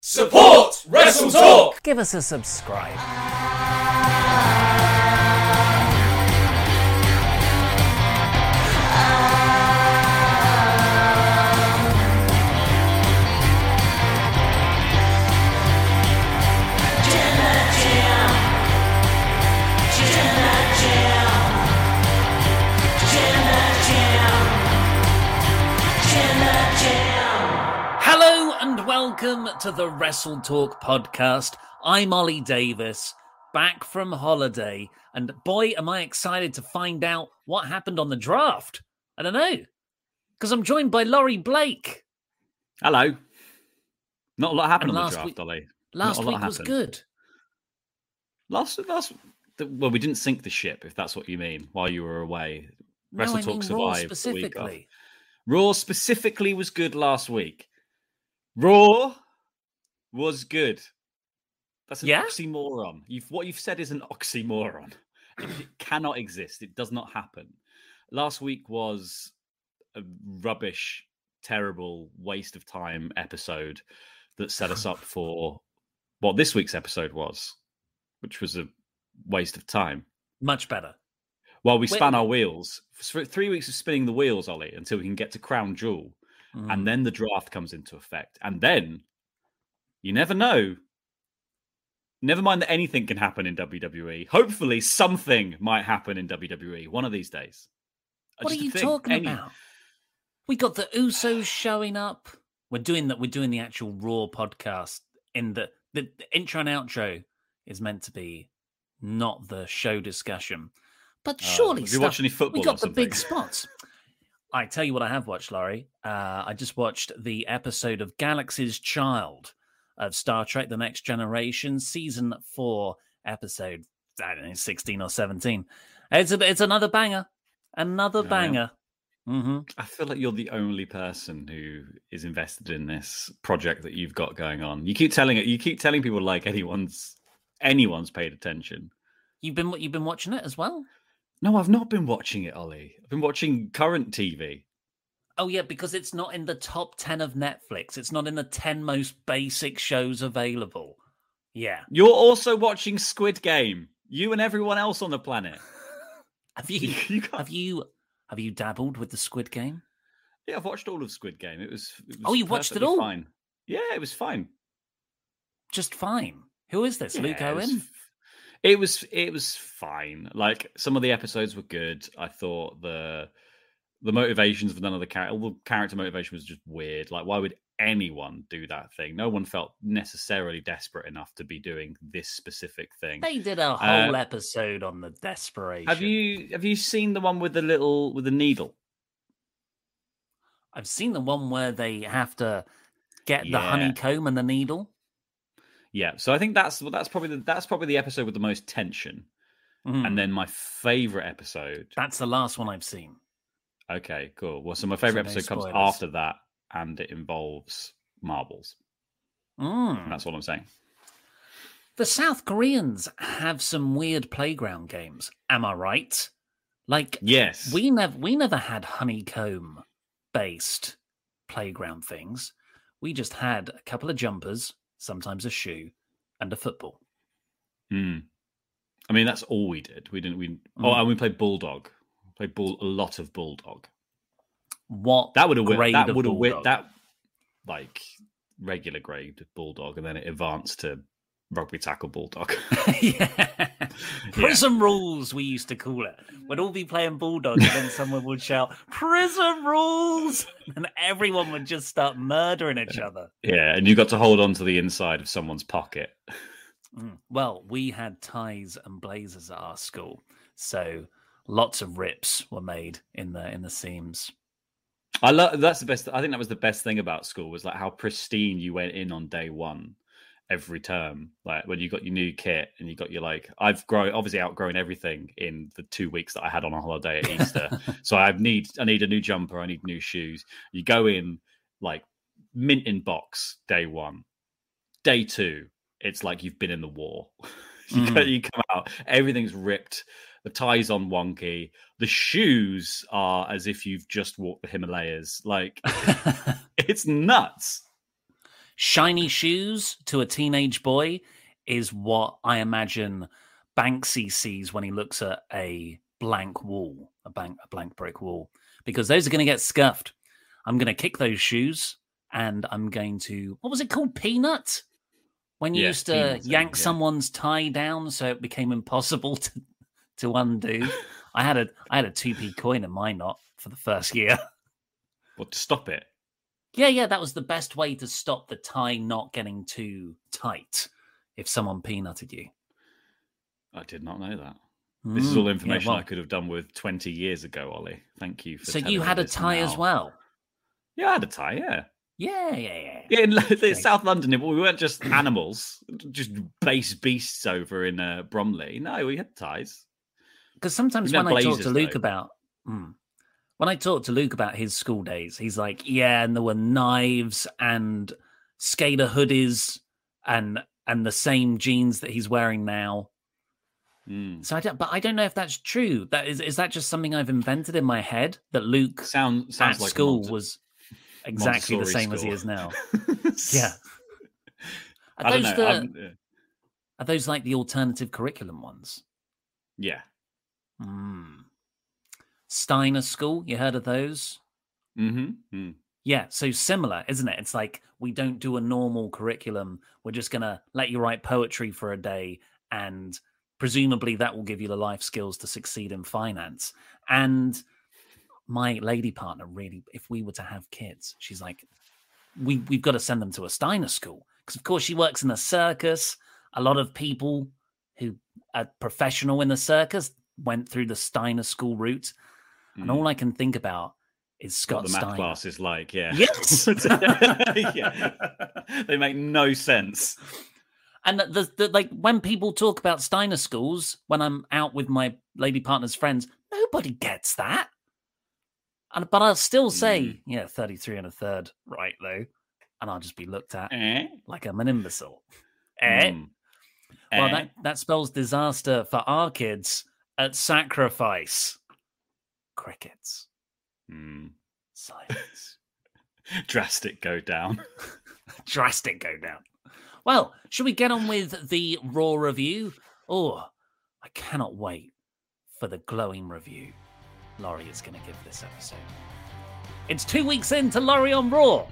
Support Wrestle Talk! Give us a subscribe. Welcome to the Wrestle Talk podcast. I'm Ollie Davis, back from holiday, and boy, am I excited to find out what happened on the draft. I don't know, because I'm joined by Laurie Blake. Hello. Not a lot happened And on the last draft, week- Ollie. Last Not a lot week was good. Last, last. Well, we didn't sink the ship, if that's what you mean, while you were away. Wrestle no, I Talk mean survived off. specifically. Raw specifically was good last week. Raw was good. That's an Yeah? oxymoron. You've what you've said is an oxymoron. It, cannot exist. It does not happen. Last week was a rubbish, terrible waste of time episode that set us up for what this week's episode was, which was a waste of time. Much better. While we Wait- span our wheels, for three weeks of spinning the wheels, Ollie, until we can get to Crown Jewel Mm. and then the draft comes into effect. And then you never know. Never mind that anything can happen in WWE. Hopefully, something might happen in WWE one of these days. Uh, What are you thing, talking any- about? We got the Usos showing up. We're doing that. We're doing the actual Raw podcast. In the, the the intro and outro is meant to be not the show discussion, but Oh, surely you stuff- watched any football We got the big spots. I tell you what, I have watched, Laurie. Uh, I just watched the episode of Galaxy's Child of Star Trek: The Next Generation, season four, episode I don't know, sixteen or seventeen. It's a, it's another banger, another Oh, yeah. banger. hmm I feel like you're the only person who is invested in this project that you've got going on. You keep telling it. You keep telling people like anyone's anyone's paid attention. You've been what you've been watching it as well. No, I've not been watching it, Ollie. I've been watching current TV. Oh yeah, because it's not in the top ten of Netflix. It's not in the ten most basic shows available. Yeah. You're also watching Squid Game. You and everyone else on the planet. Have you You got- have you have you dabbled with the Squid Game? Yeah, I've watched all of Squid Game. It was. It was Oh, you watched it all? Fine. Yeah, it was fine. Just fine. Who is this? Luke Yeah, was Owen? It was it was fine. Like some of the episodes were good. I thought the the motivations of none of the character, the character motivation was just weird. Like, why would anyone do that thing? No one felt necessarily desperate enough to be doing this specific thing. They did a Uh, whole episode on the desperation. Have you have you seen the one with the little with the needle? I've seen the one where they have to get the honeycomb and the needle. Yeah. So I think that's that's probably the, that's probably the episode with the most tension. Mhm. And then my favorite episode. That's the last one I've seen. Okay, cool. Well, so my favorite no episode comes spoilers. after that, and it involves marbles. Mm. That's all I'm saying. The South Koreans have some weird playground games. Am I right? Like Yes. we never we never had honeycomb based playground things. We just had a couple of jumpers, sometimes a shoe, and a football. Hmm. I mean, that's all we did. We didn't. We oh, Mm. and we played bulldog. We played bull a lot of bulldog. What That would have grade that would have bulldog? that like regular grade bulldog, and then it advanced to rugby tackle bulldog. yeah. Prison rules, we used to call it. We'd all be playing Bulldog, and then someone would shout, Prison rules! And everyone would just start murdering each other. yeah, and you got to hold on to the inside of someone's pocket. Mm. Well, we had ties and blazers at our school. So lots of rips were made in the in the seams. I love that's the best. I think that was the best thing about school was like how pristine you went in on day one every term. Like when you got your new kit and you got your like, I've grown obviously outgrown everything in the two weeks that I had on a holiday at Easter. so I need I need a new jumper. I need new shoes. You go in like mint in box day one. Day two, it's like you've been in the war. you, go, Mm. you come out, everything's ripped. The tie's on wonky. The shoes are as if you've just walked the Himalayas. Like it's nuts. Shiny shoes to a teenage boy is what I imagine Banksy sees when he looks at a blank wall, a blank, a blank brick wall, because those are going to get scuffed. I'm going to kick those shoes and I'm going to, what was it called? Peanut? When you Yeah, used to yank yeah. someone's tie down so it became impossible to, to undo. I had a I had a 2p coin in my knot for the first year. What to stop it? Yeah, yeah, that was the best way to stop the tie not getting too tight if someone peanutted you. I did not know that. This is all Mm, yeah, information I could have done with 20 years ago, Ollie. Thank you for So you had a tie as well. Yeah, I had a tie, yeah. Yeah, yeah, yeah. Yeah, in Okay. South London, we weren't just animals, just base beasts over in uh, Bromley. No, we had ties. Because sometimes We when I talk to Luke though. about mm, when I talk to Luke about his school days, he's like, "Yeah, and there were knives and skater hoodies and and the same jeans that he's wearing now." Mm. So I don't, but I don't know if that's true. That is, is that just something I've invented in my head that Luke Sound, sounds at like school Monte- was exactly the Montessori same as he is now. Yeah. Are I don't those know. the yeah. are those like the alternative curriculum ones? yeah. Hmm. Steiner School, you heard of those? Mm-hmm. Mm. Yeah, so similar, isn't it? It's like we don't do a normal curriculum. We're just going to let you write poetry for a day and presumably that will give you the life skills to succeed in finance. And my lady partner really if we were to have kids, she's like we we've got to send them to a Steiner school because of course she works in a circus. A lot of people who are professional in the circus went through the Steiner school route. And all I can think about is What Scott the math Steiner. class is like, yeah. Yes. yeah. They make no sense. And the, the, the like when people talk about Steiner schools, when I'm out with my lady partner's friends, nobody gets that. And but I'll still say, Mm. yeah, 33 and a third, right though. And I'll just be looked at Eh? like I'm an imbecile. Eh? Mm. Well, Eh? that, that spells disaster for our kids at sacrifice. Crickets. Mm. Silence. Drastic go down. drastic go down. Well, should we get on with the raw review? Oh, I cannot wait for the glowing review Laurie is going to give this episode. It's two weeks into Laurie on Raw.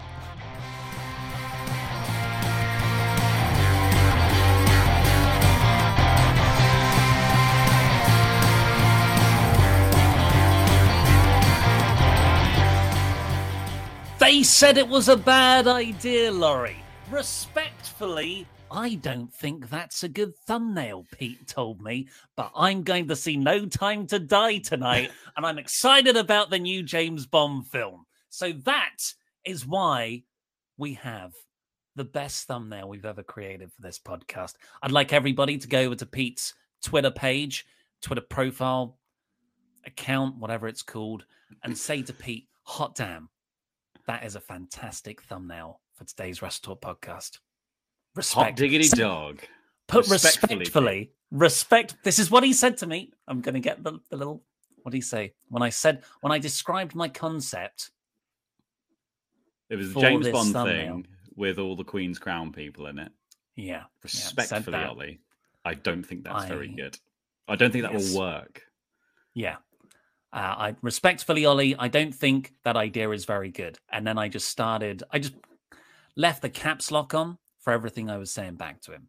They said it was a bad idea, Laurie. Respectfully, I don't think that's a good thumbnail, Pete told me, but I'm going to see No Time to Die tonight, and I'm excited about the new James Bond film. So that is why we have the best thumbnail we've ever created for this podcast. I'd like everybody to go over to Pete's Twitter page, Twitter profile, account, whatever it's called, and say to Pete, hot damn, that is a fantastic thumbnail for today's Wrestle Talk podcast. Respect. Hot diggity dog. Put Respectfully, respectfully, respect. This is what he said to me. I'm going to get the, the little. What did he say? When I said, when I described my concept, It was the James Bond thumbnail. thing with all the Queen's Crown people in it. yeah, Respectfully, that. Ollie, I don't think that's very good. I don't think that Yes. will work. yeah. Uh, I respectfully, Ollie, I don't think that idea is very good. And then I just started, I just left the caps lock on for everything I was saying back to him.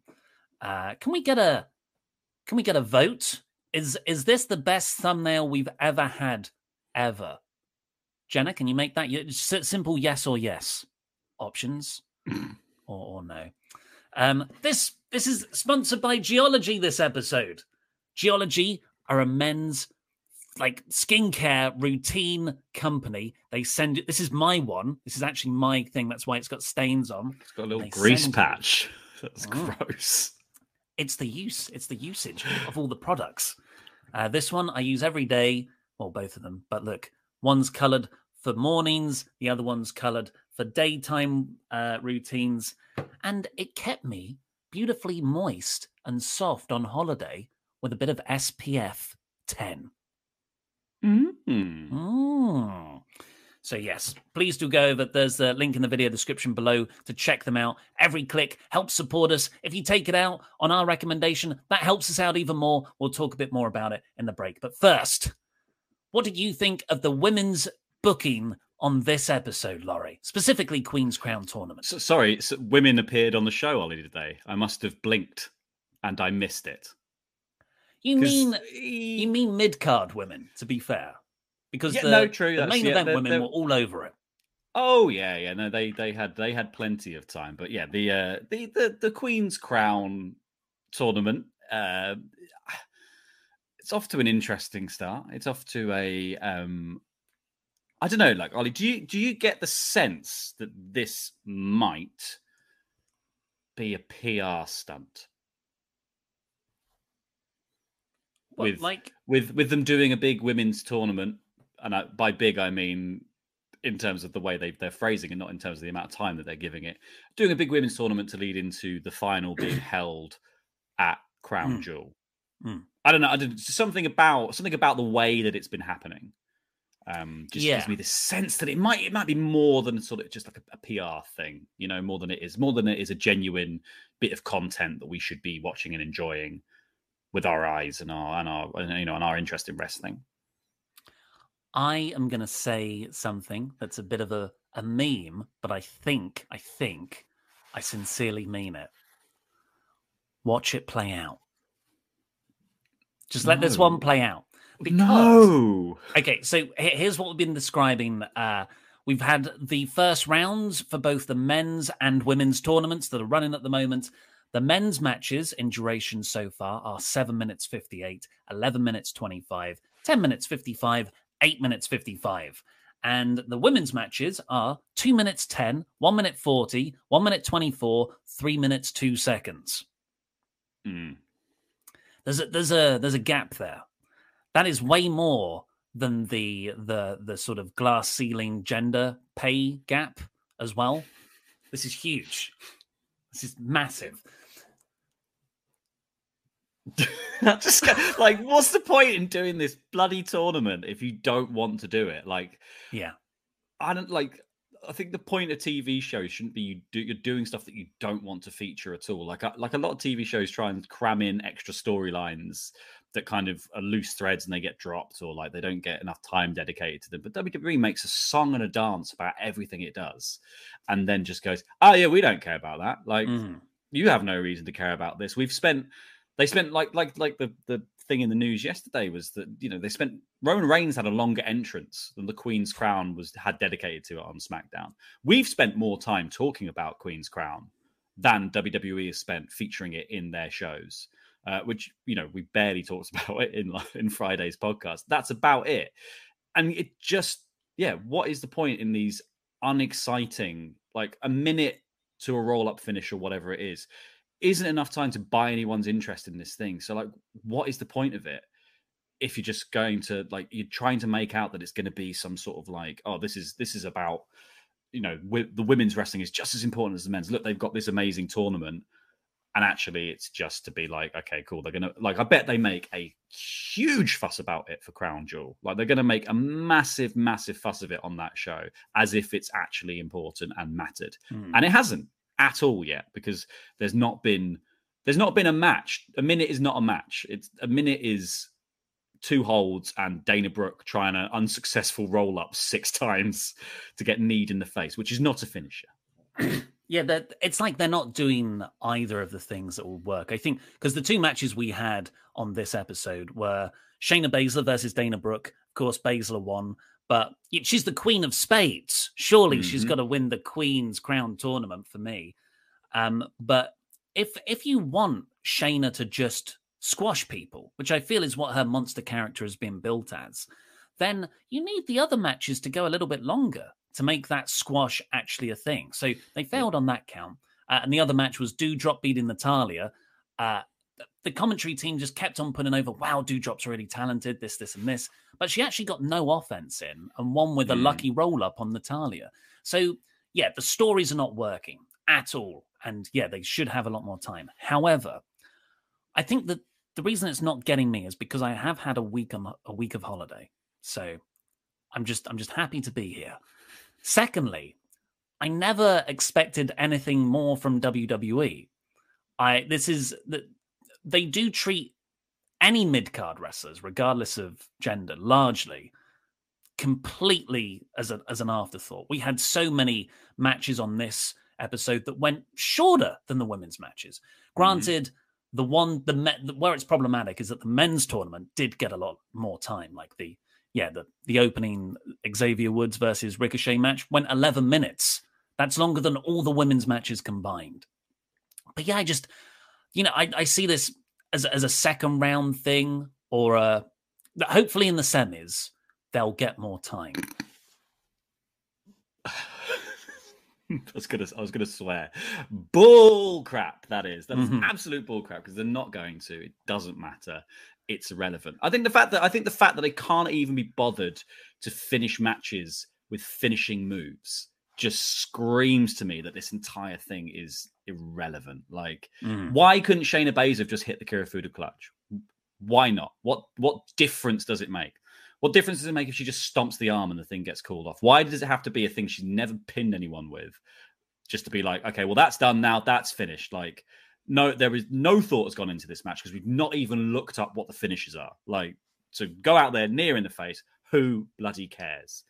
Uh, can we get a, can we get a vote? Is is this the best thumbnail we've ever had, ever? Jenna, can you make that simple yes or yes options, or, or no? Um, this this is sponsored by Geologie. This episode, Geologie are a men's like skincare routine company. They send it. This is my one. This is actually my thing. That's why it's got stains on. It's got a little grease patch. That's oh. gross. It's the use. It's the usage of all the products. Uh, this one I use every day. Well, both of them. But look, one's coloured for mornings. The other one's coloured for daytime uh, routines, and it kept me beautifully moist and soft on holiday with a bit of SPF 10. Mm. Mm. So, yes, please do go over. There's the link in the video description below to check them out. Every click helps support us. If you take it out on our recommendation, that helps us out even more. We'll talk a bit more about it in the break. But first, what did you think of the women's booking on this episode, Laurie? Specifically, Queen's Crown tournament. So, sorry, so women appeared on the show, Ollie, today. I must have blinked and I missed it. You mean you mean mid card women? To be fair, because yeah, the, no, true. the main yeah, event they're, women they're... were all over it. Oh yeah, yeah. No, they they had they had plenty of time, but yeah, the uh, the the the Queen's Crown tournament. Uh, it's off to an interesting start. It's off to a um, I don't know, like Ollie, do you do you get the sense that this might be a PR stunt? What, with like with with them doing a big women's tournament, and I, by big I mean in terms of the way they they're phrasing and not in terms of the amount of time that they're giving it. Doing a big women's tournament to lead into the final being held at Crown mm. Jewel. Mm. I don't know. I did something about something about the way that it's been happening um, just yeah. gives me the sense that it might it might be more than sort of just like a, a, PR thing, you know, more than it is more than it is a genuine bit of content that we should be watching and enjoying with our eyes and our and our and, you know and our interest in wrestling. I am going to say something that's a bit of a, a meme, but I think I think I sincerely mean it. Watch it play out. Just let no. this one play out. Because, no. Okay, so here's what we've been describing. Uh, we've had the first rounds for both the men's and women's tournaments that are running at the moment. The men's matches in duration so far are 7 minutes 58, 11 minutes 25, 10 minutes 55, 8 minutes 55. And the women's matches are 2 minutes 10, 1 minute 40, 1 minute 24, 3 minutes 2 seconds. Mm. There's a there's a there's a gap there. That is way more than the the the sort of glass ceiling gender pay gap as well. This is huge. This is massive. just like what's the point in doing this bloody tournament if you don't want to do it like yeah i don't like i think the point of tv shows shouldn't be you do you're doing stuff that you don't want to feature at all like like a lot of tv shows try and cram in extra storylines that kind of are loose threads and they get dropped or like they don't get enough time dedicated to them. But WWE makes a song and a dance about everything it does and then just goes, oh, yeah, we don't care about that. Like, mm. you have no reason to care about this. We've spent, they spent like, like, like the, the thing in the news yesterday was that, you know, they spent, Roman Reigns had a longer entrance than the Queen's Crown was, had dedicated to it on SmackDown. We've spent more time talking about Queen's Crown than WWE has spent featuring it in their shows uh, which you know we barely talked about it in in Friday's podcast. That's about it, and it just yeah. What is the point in these unexciting like a minute to a roll up finish or whatever it is? Isn't enough time to buy anyone's interest in this thing. So like, what is the point of it? If you're just going to like you're trying to make out that it's going to be some sort of like oh this is this is about you know the women's wrestling is just as important as the men's. Look, they've got this amazing tournament and actually it's just to be like okay cool they're gonna like i bet they make a huge fuss about it for crown jewel like they're gonna make a massive massive fuss of it on that show as if it's actually important and mattered mm. and it hasn't at all yet because there's not been there's not been a match a minute is not a match it's a minute is two holds and Dana Brooke trying an unsuccessful roll up six times to get kneed in the face, which is not a finisher. yeah, it's like they're not doing either of the things that will work. I think because the two matches we had on this episode were Shayna Baszler versus Dana Brooke. Of course, Baszler won, but she's the queen of spades. Surely mm-hmm. she's got to win the Queen's Crown tournament for me. Um, but if if you want Shayna to just squash people, which I feel is what her monster character has been built as, then you need the other matches to go a little bit longer to make that squash actually a thing. So they failed on that count. Uh, and the other match was Doudrop beating Natalya. Uh, the commentary team just kept on putting over, wow, Doudrop's really talented, this, this, and this. But she actually got no offense in and won with a mm. lucky roll up on Natalya. So, yeah, the stories are not working at all. And yeah, they should have a lot more time. However, I think that the reason it's not getting me is because I have had a week on a week of holiday. So I'm just I'm just happy to be here. Secondly, I never expected anything more from WWE. I this is that they do treat any mid card wrestlers, regardless of gender, largely completely as a, as an afterthought. We had so many matches on this episode that went shorter than the women's matches. Mm-hmm. Granted, mm-hmm. the one the where it's problematic is that the men's tournament did get a lot more time. Like the yeah the the opening Xavier Woods versus Ricochet match went 11 minutes. That's longer than all the women's matches combined. But yeah, I just you know I, I see this as as a second round thing or a hopefully in the semis they'll get more time. I was gonna, I was gonna swear, bull crap. That is, that is mm-hmm. absolute bull crap because they're not going to. It doesn't matter. It's irrelevant. I think the fact that I think the fact that they can't even be bothered to finish matches with finishing moves just screams to me that this entire thing is irrelevant. Like, mm. why couldn't Shayna Baszler just hit the Kirifuda clutch? Why not? What what difference does it make? What difference does it make if she just stomps the arm and the thing gets called off? Why does it have to be a thing she's never pinned anyone with? Just to be like, okay, well, that's done now, that's finished. Like, no, there is no thought has gone into this match because we've not even looked up what the finishes are. Like, to go out there near in the face, who bloody cares?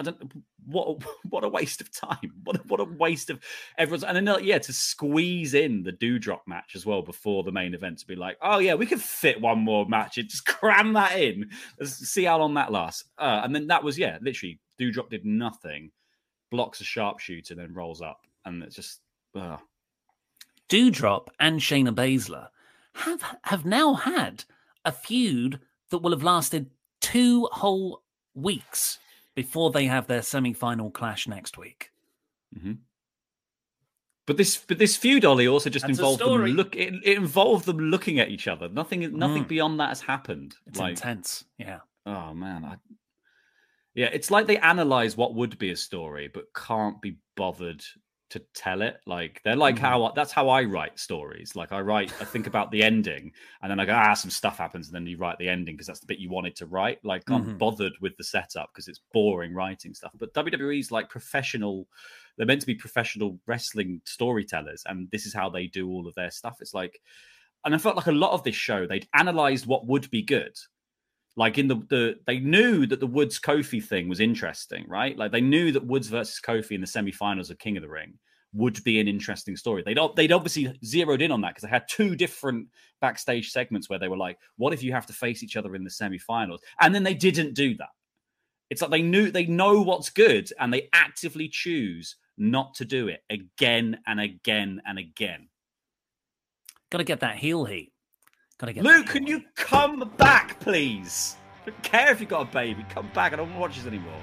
I don't what what a waste of time. What what a waste of everyone's and then yeah to squeeze in the Doudrop match as well before the main event to be like oh yeah we could fit one more match and just cram that in. Let's see how long that lasts. Uh, and then that was yeah literally Doudrop did nothing blocks a sharpshooter then rolls up. And it's just uh. Doudrop and Shayna Baszler have have now had a feud that will have lasted two whole weeks before they have their semi-final clash next week. Mm-hmm. But this, but this feud, Ollie, also just That's involved them look. It, it, involved them looking at each other. Nothing, nothing mm. beyond that has happened. It's like, intense. Yeah. Oh man, I, yeah, it's like they analyze what would be a story, but can't be bothered to tell it. Like they're like mm-hmm. how that's how I write stories. Like I write, I think about the ending, and then I go, ah, some stuff happens, and then you write the ending because that's the bit you wanted to write. Like I'm mm-hmm. bothered with the setup because it's boring writing stuff. But WWE's like professional. They're meant to be professional wrestling storytellers, and this is how they do all of their stuff. It's like, and I felt like a lot of this show they'd analyzed what would be good. Like in the, the they knew that the Woods Kofi thing was interesting, right? Like they knew that Woods versus Kofi in the semifinals of King of the Ring would be an interesting story. They'd they'd obviously zeroed in on that because they had two different backstage segments where they were like, "What if you have to face each other in the semifinals?" And then they didn't do that. It's like they knew they know what's good and they actively choose not to do it again and again and again. Got to get that heel heat. Gotta get Luke, can you come back, please? I don't care if you've got a baby. Come back. I don't want to watch this anymore.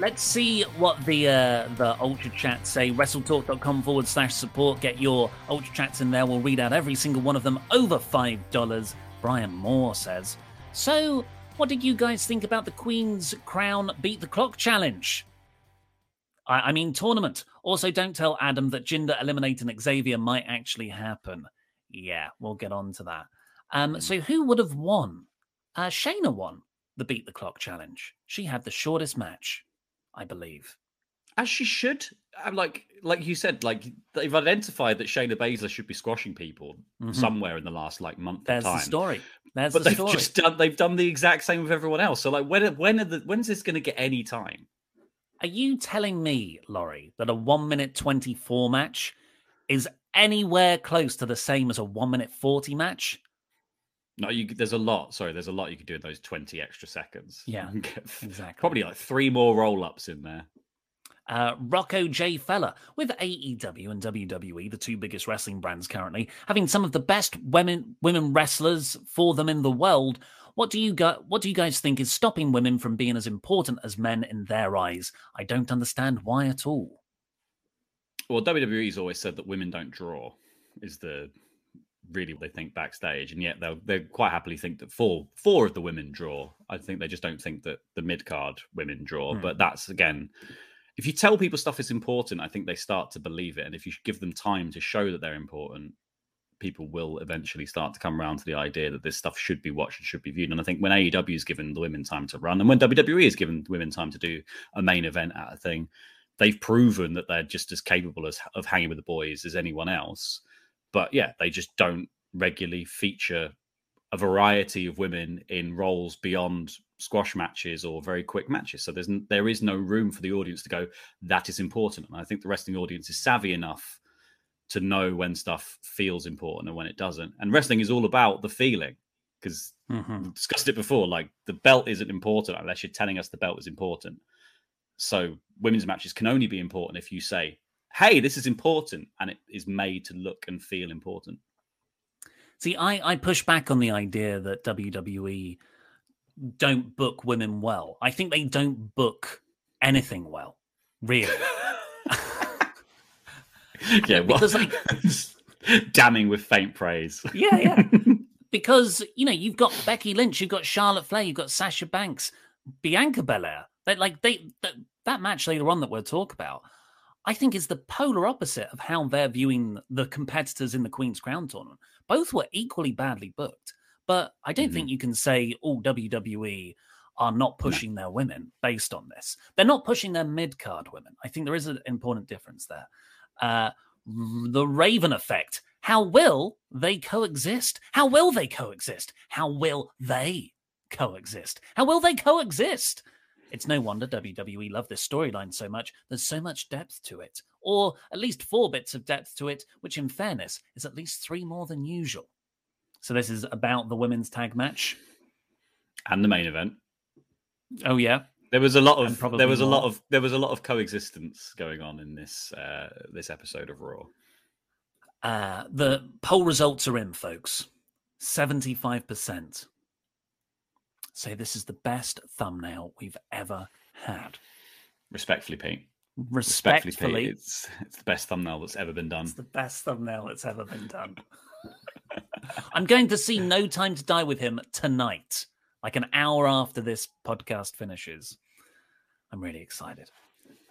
Let's see what the uh, the Ultra Chats say. WrestleTalk.com forward slash support. Get your Ultra Chats in there. We'll read out every single one of them over $5. Brian Moore says. So, what did you guys think about the Queen's Crown Beat the Clock challenge? I, I mean, tournament. Also, don't tell Adam that Jinder eliminating Xavier might actually happen. Yeah, we'll get on to that. Um, so, who would have won? Uh, Shayna won the Beat the Clock challenge. She had the shortest match. I believe. As she should. I'm like, like you said, like they've identified that Shayna Baszler should be squashing people mm-hmm. somewhere in the last like month. Time. the story. There's but the they've story. just done. They've done the exact same with everyone else. So like, when when are the when's this going to get any time? Are you telling me, Laurie, that a one minute twenty four match is anywhere close to the same as a one minute forty match? No, you, there's a lot. Sorry, there's a lot you could do in those 20 extra seconds. Yeah, exactly. Probably like three more roll ups in there. Uh, Rocco J. Fella with AEW and WWE, the two biggest wrestling brands currently, having some of the best women women wrestlers for them in the world. What do you got? What do you guys think is stopping women from being as important as men in their eyes? I don't understand why at all. Well, WWE's always said that women don't draw. Is the really what they think backstage, and yet they'll they quite happily think that four four of the women draw. I think they just don't think that the mid card women draw. Mm. But that's again, if you tell people stuff is important, I think they start to believe it, and if you give them time to show that they're important, people will eventually start to come around to the idea that this stuff should be watched and should be viewed. And I think when AEW is given the women time to run, and when WWE is given women time to do a main event at a thing, they've proven that they're just as capable as of hanging with the boys as anyone else but yeah, they just don't regularly feature a variety of women in roles beyond squash matches or very quick matches. So there's there is no room for the audience to go that is important. And I think the wrestling audience is savvy enough to know when stuff feels important and when it doesn't. And wrestling is all about the feeling because mm-hmm. we discussed it before. Like the belt isn't important unless you're telling us the belt is important. So women's matches can only be important if you say hey, this is important, and it is made to look and feel important. See, I, I push back on the idea that WWE don't book women well. I think they don't book anything well, really. yeah, well, because like damning with faint praise. yeah, yeah. Because you know you've got Becky Lynch, you've got Charlotte Flair, you've got Sasha Banks, Bianca Belair. They like they that, that match later on that we'll talk about. I think is the polar opposite of how they're viewing the competitors in the Queen's Crown tournament. Both were equally badly booked, but I don't mm-hmm. think you can say all oh, WWE are not pushing no. their women based on this. They're not pushing their mid card women. I think there is an important difference there. Uh, the Raven effect. How will they coexist? How will they coexist? How will they coexist? How will they coexist? It's no wonder WWE love this storyline so much. There's so much depth to it, or at least four bits of depth to it, which, in fairness, is at least three more than usual. So, this is about the women's tag match and the main event. Oh yeah, there was a lot of there was more. a lot of there was a lot of coexistence going on in this uh, this episode of Raw. Uh, the poll results are in, folks. Seventy five percent say this is the best thumbnail we've ever had. Respectfully, Pete. Respectfully, Respectfully Pete, it's it's the best thumbnail that's ever been done. It's the best thumbnail that's ever been done. I'm going to see No Time to Die with him tonight, like an hour after this podcast finishes. I'm really excited.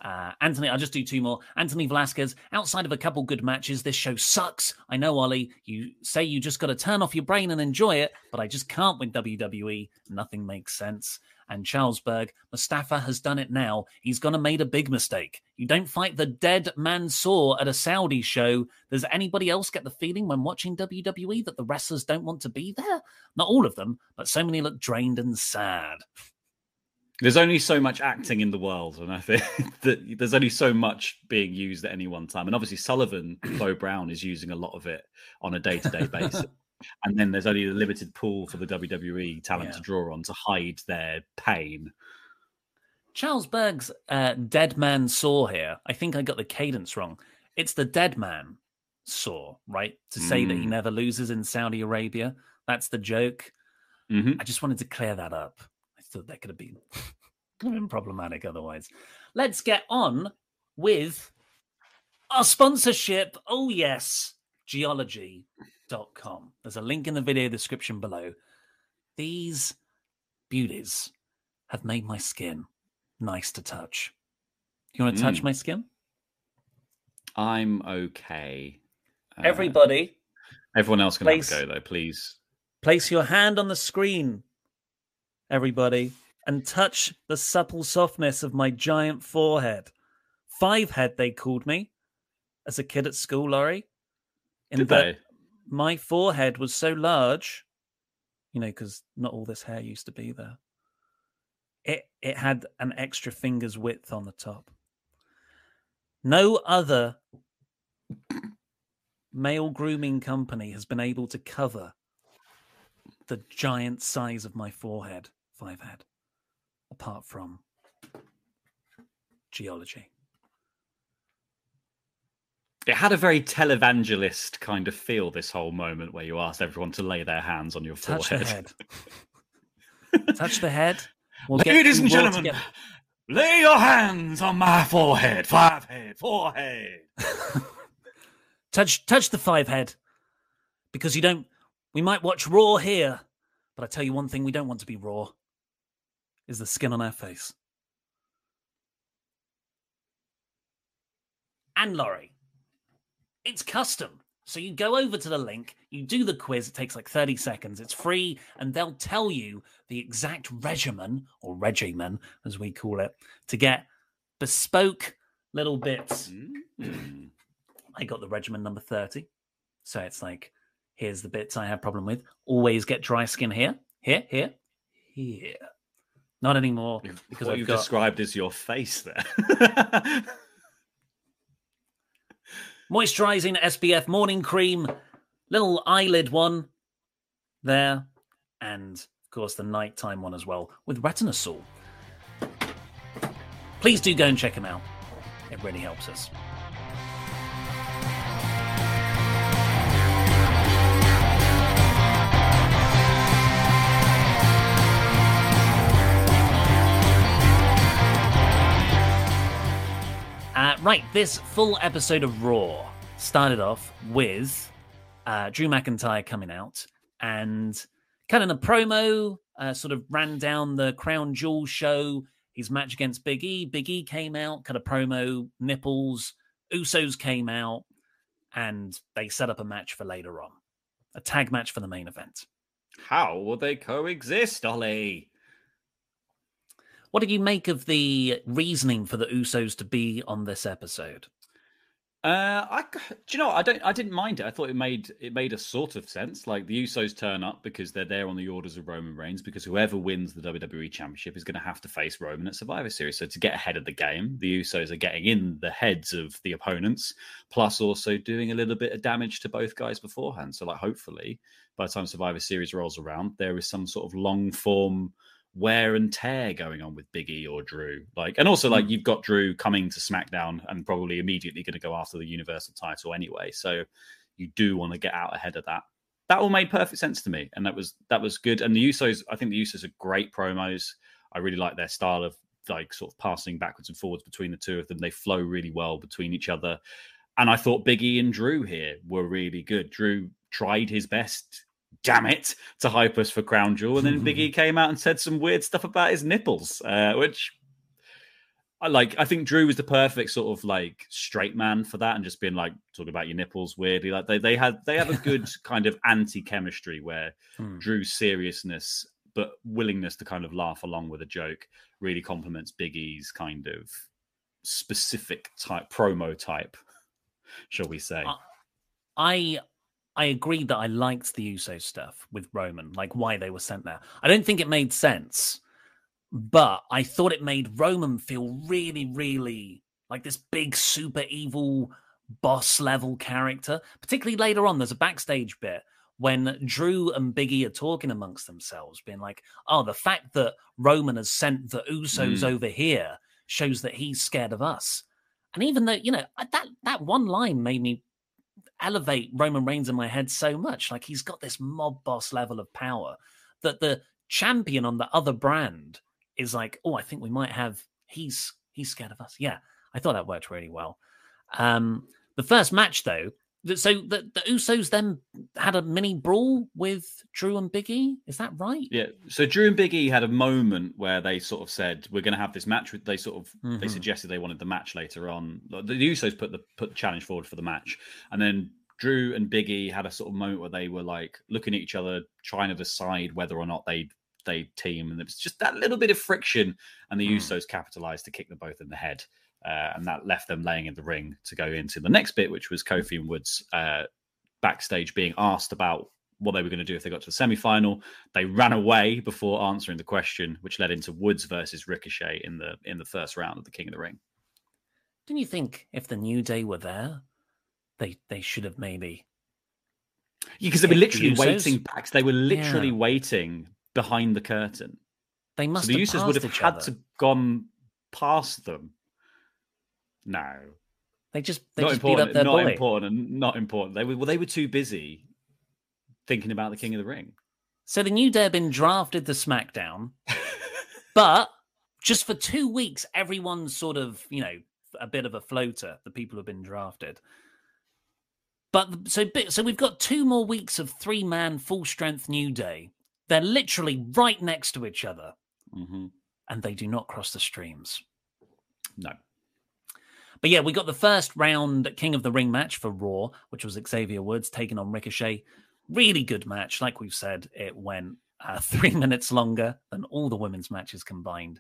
Uh, Anthony, I'll just do two more. Anthony Velasquez, outside of a couple good matches, this show sucks. I know, Ollie, you say you just got to turn off your brain and enjoy it, but I just can't with WWE. Nothing makes sense. And Charles Berg, Mustafa has done it now. He's gonna made a big mistake. You don't fight the dead Mansoor at a Saudi show. Does anybody else get the feeling when watching WWE that the wrestlers don't want to be there? Not all of them, but so many look drained and sad. There's only so much acting in the world, and I think that there's only so much being used at any one time. And obviously, Sullivan, Bo Brown, is using a lot of it on a day to day basis. And then there's only a limited pool for the WWE talent yeah. to draw on to hide their pain. Charles Berg's uh, Dead Man Saw here. I think I got the cadence wrong. It's the Dead Man Saw, right? To say mm. that he mm. never loses in Saudi Arabia. That's the joke. Mm-hmm. I just wanted to clear that up thought that could have been could have been problematic otherwise. Let's get on with our sponsorship. Oh yes, geologie.com. There's a link in the video description below. These beauties have made my skin nice to touch. You want to touch mm. my skin? I'm okay. Uh, Everybody. Everyone else can place, have a go though, please. Place your hand on the screen everybody, and touch the supple softness of my giant forehead. Five head, they called me as a kid at school, Laurie. In Did that they? my forehead was so large, you know, because not all this hair used to be there. It it had an extra finger's width on the top. No other male grooming company has been able to cover the giant size of my forehead Five had, apart from Geologie. It had a very televangelist kind of feel, this whole moment where you asked everyone to lay their hands on your Touch forehead. The head. Touch the head. We'll Ladies and gentlemen, together. lay your hands on my forehead. Five head, forehead. touch touch the five head. Because you don't we might watch Raw here, but I tell you one thing we don't want to be Raw is the skin on our face. And Laurie, it's custom. So you go over to the link, you do the quiz, it takes like 30 seconds, it's free, and they'll tell you the exact regimen, or regimen as we call it, to get bespoke little bits. Mm-hmm. I got the regimen number 30. So it's like, here's the bits I have problem with. Always get dry skin here, here, here, here. Not anymore. Because what you've got... described as your face there. Moisturizing SPF morning cream, little eyelid one there, and of course the nighttime one as well with Retinasol. Please do go and check them out. It really helps us. Uh, right, this full episode of Raw started off with uh, Drew McIntyre coming out and cutting a promo, uh, sort of ran down the Crown Jewel show, his match against Big E. Big E came out, cut a promo, nipples. Usos came out, and they set up a match for later on. A tag match for the main event. How will they coexist, Ollie? What did you make of the reasoning for the Usos to be on this episode? Uh, I do you know I don't I didn't mind it. I thought it made it made a sort of sense. Like the Usos turn up because they're there on the orders of Roman Reigns because whoever wins the WWE Championship is going to have to face Roman at Survivor Series. So to get ahead of the game, the Usos are getting in the heads of the opponents, plus also doing a little bit of damage to both guys beforehand. So like hopefully by the time Survivor Series rolls around, there is some sort of long form wear and tear going on with Biggie or Drew. Like, and also like mm. you've got Drew coming to SmackDown and probably immediately going to go after the Universal title anyway. So you do want to get out ahead of that. That all made perfect sense to me, and that was that was good. And the Usos, I think the Usos are great promos. I really like their style of like sort of passing backwards and forwards between the two of them. They flow really well between each other. And I thought Biggie and Drew here were really good. Drew tried his best damn it, to hype us for Crown Jewel. And then Biggie came out and said some weird stuff about his nipples, uh, which I like. I think Drew was the perfect sort of like straight man for that, and just being like talking about your nipples weirdly. Like they they had they have a good kind of anti chemistry where hmm. Drew's seriousness but willingness to kind of laugh along with a joke really complements Big E's kind of specific type promo type, shall we say? I I agree that I liked the USO stuff with Roman, like why they were sent there. I don't think it made sense, but I thought it made Roman feel really, really like this big, super evil boss level character. Particularly later on, there's a backstage bit when Drew and Biggie are talking amongst themselves, being like, oh, the fact that Roman has sent the Usos mm. over here shows that he's scared of us. And even though, you know, that, that one line made me elevate Roman Reigns in my head so much. Like he's got this mob boss level of power that the champion on the other brand is like, oh, I think we might have. He's he's scared of us. Yeah, I thought that worked really well. Um, the first match though, so the, the Usos then had a mini brawl with Drew and Biggie. Is that right? Yeah. So Drew and Biggie had a moment where they sort of said, "We're going to have this match." They sort of mm-hmm. they suggested they wanted the match later on. The, the Usos put the put the challenge forward for the match, and then Drew and Biggie had a sort of moment where they were like looking at each other, trying to decide whether or not they they team, and it was just that little bit of friction, and the mm. Usos capitalized to kick them both in the head. Uh, and that left them laying in the ring to go into the next bit, which was Kofi and Woods uh, backstage being asked about what they were going to do if they got to the semi-final. They ran away before answering the question, which led into Woods versus Ricochet in the in the first round of the King of the Ring. Didn't you think if the New Day were there, they they should have maybe? Yeah, because they were literally the waiting back. They were literally yeah. waiting behind the curtain. They must. So the Usos would have had other. to gone past them no. They just they not just important. not bully. important. Not important. They were well, they were too busy thinking about the King of the Ring. So the New Day have been drafted to SmackDown, but just for two weeks, everyone's sort of you know a bit of a floater. The people have been drafted. But so so we've got two more weeks of three man full strength New Day. They're literally right next to each other, mm-hmm. and they do not cross the streams. No. But yeah, we got the first round King of the Ring match for Raw, which was Xavier Woods taking on Ricochet. Really good match. Like we've said, it went uh, three minutes longer than all the women's matches combined.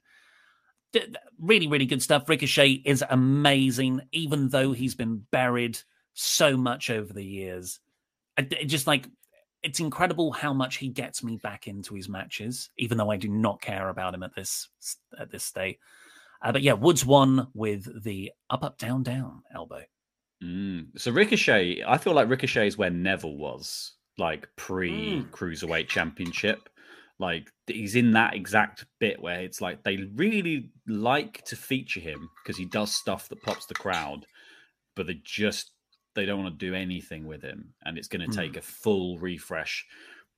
D- really, really good stuff. Ricochet is amazing, even though he's been buried so much over the years. It just like it's incredible how much he gets me back into his matches, even though I do not care about him at this at this state. Uh, but yeah, Woods won with the up, up, down, down elbow. Mm. So Ricochet, I feel like Ricochet is where Neville was, like pre mm. cruiserweight championship. Like he's in that exact bit where it's like they really like to feature him because he does stuff that pops the crowd, but they just they don't want to do anything with him, and it's going to take mm. a full refresh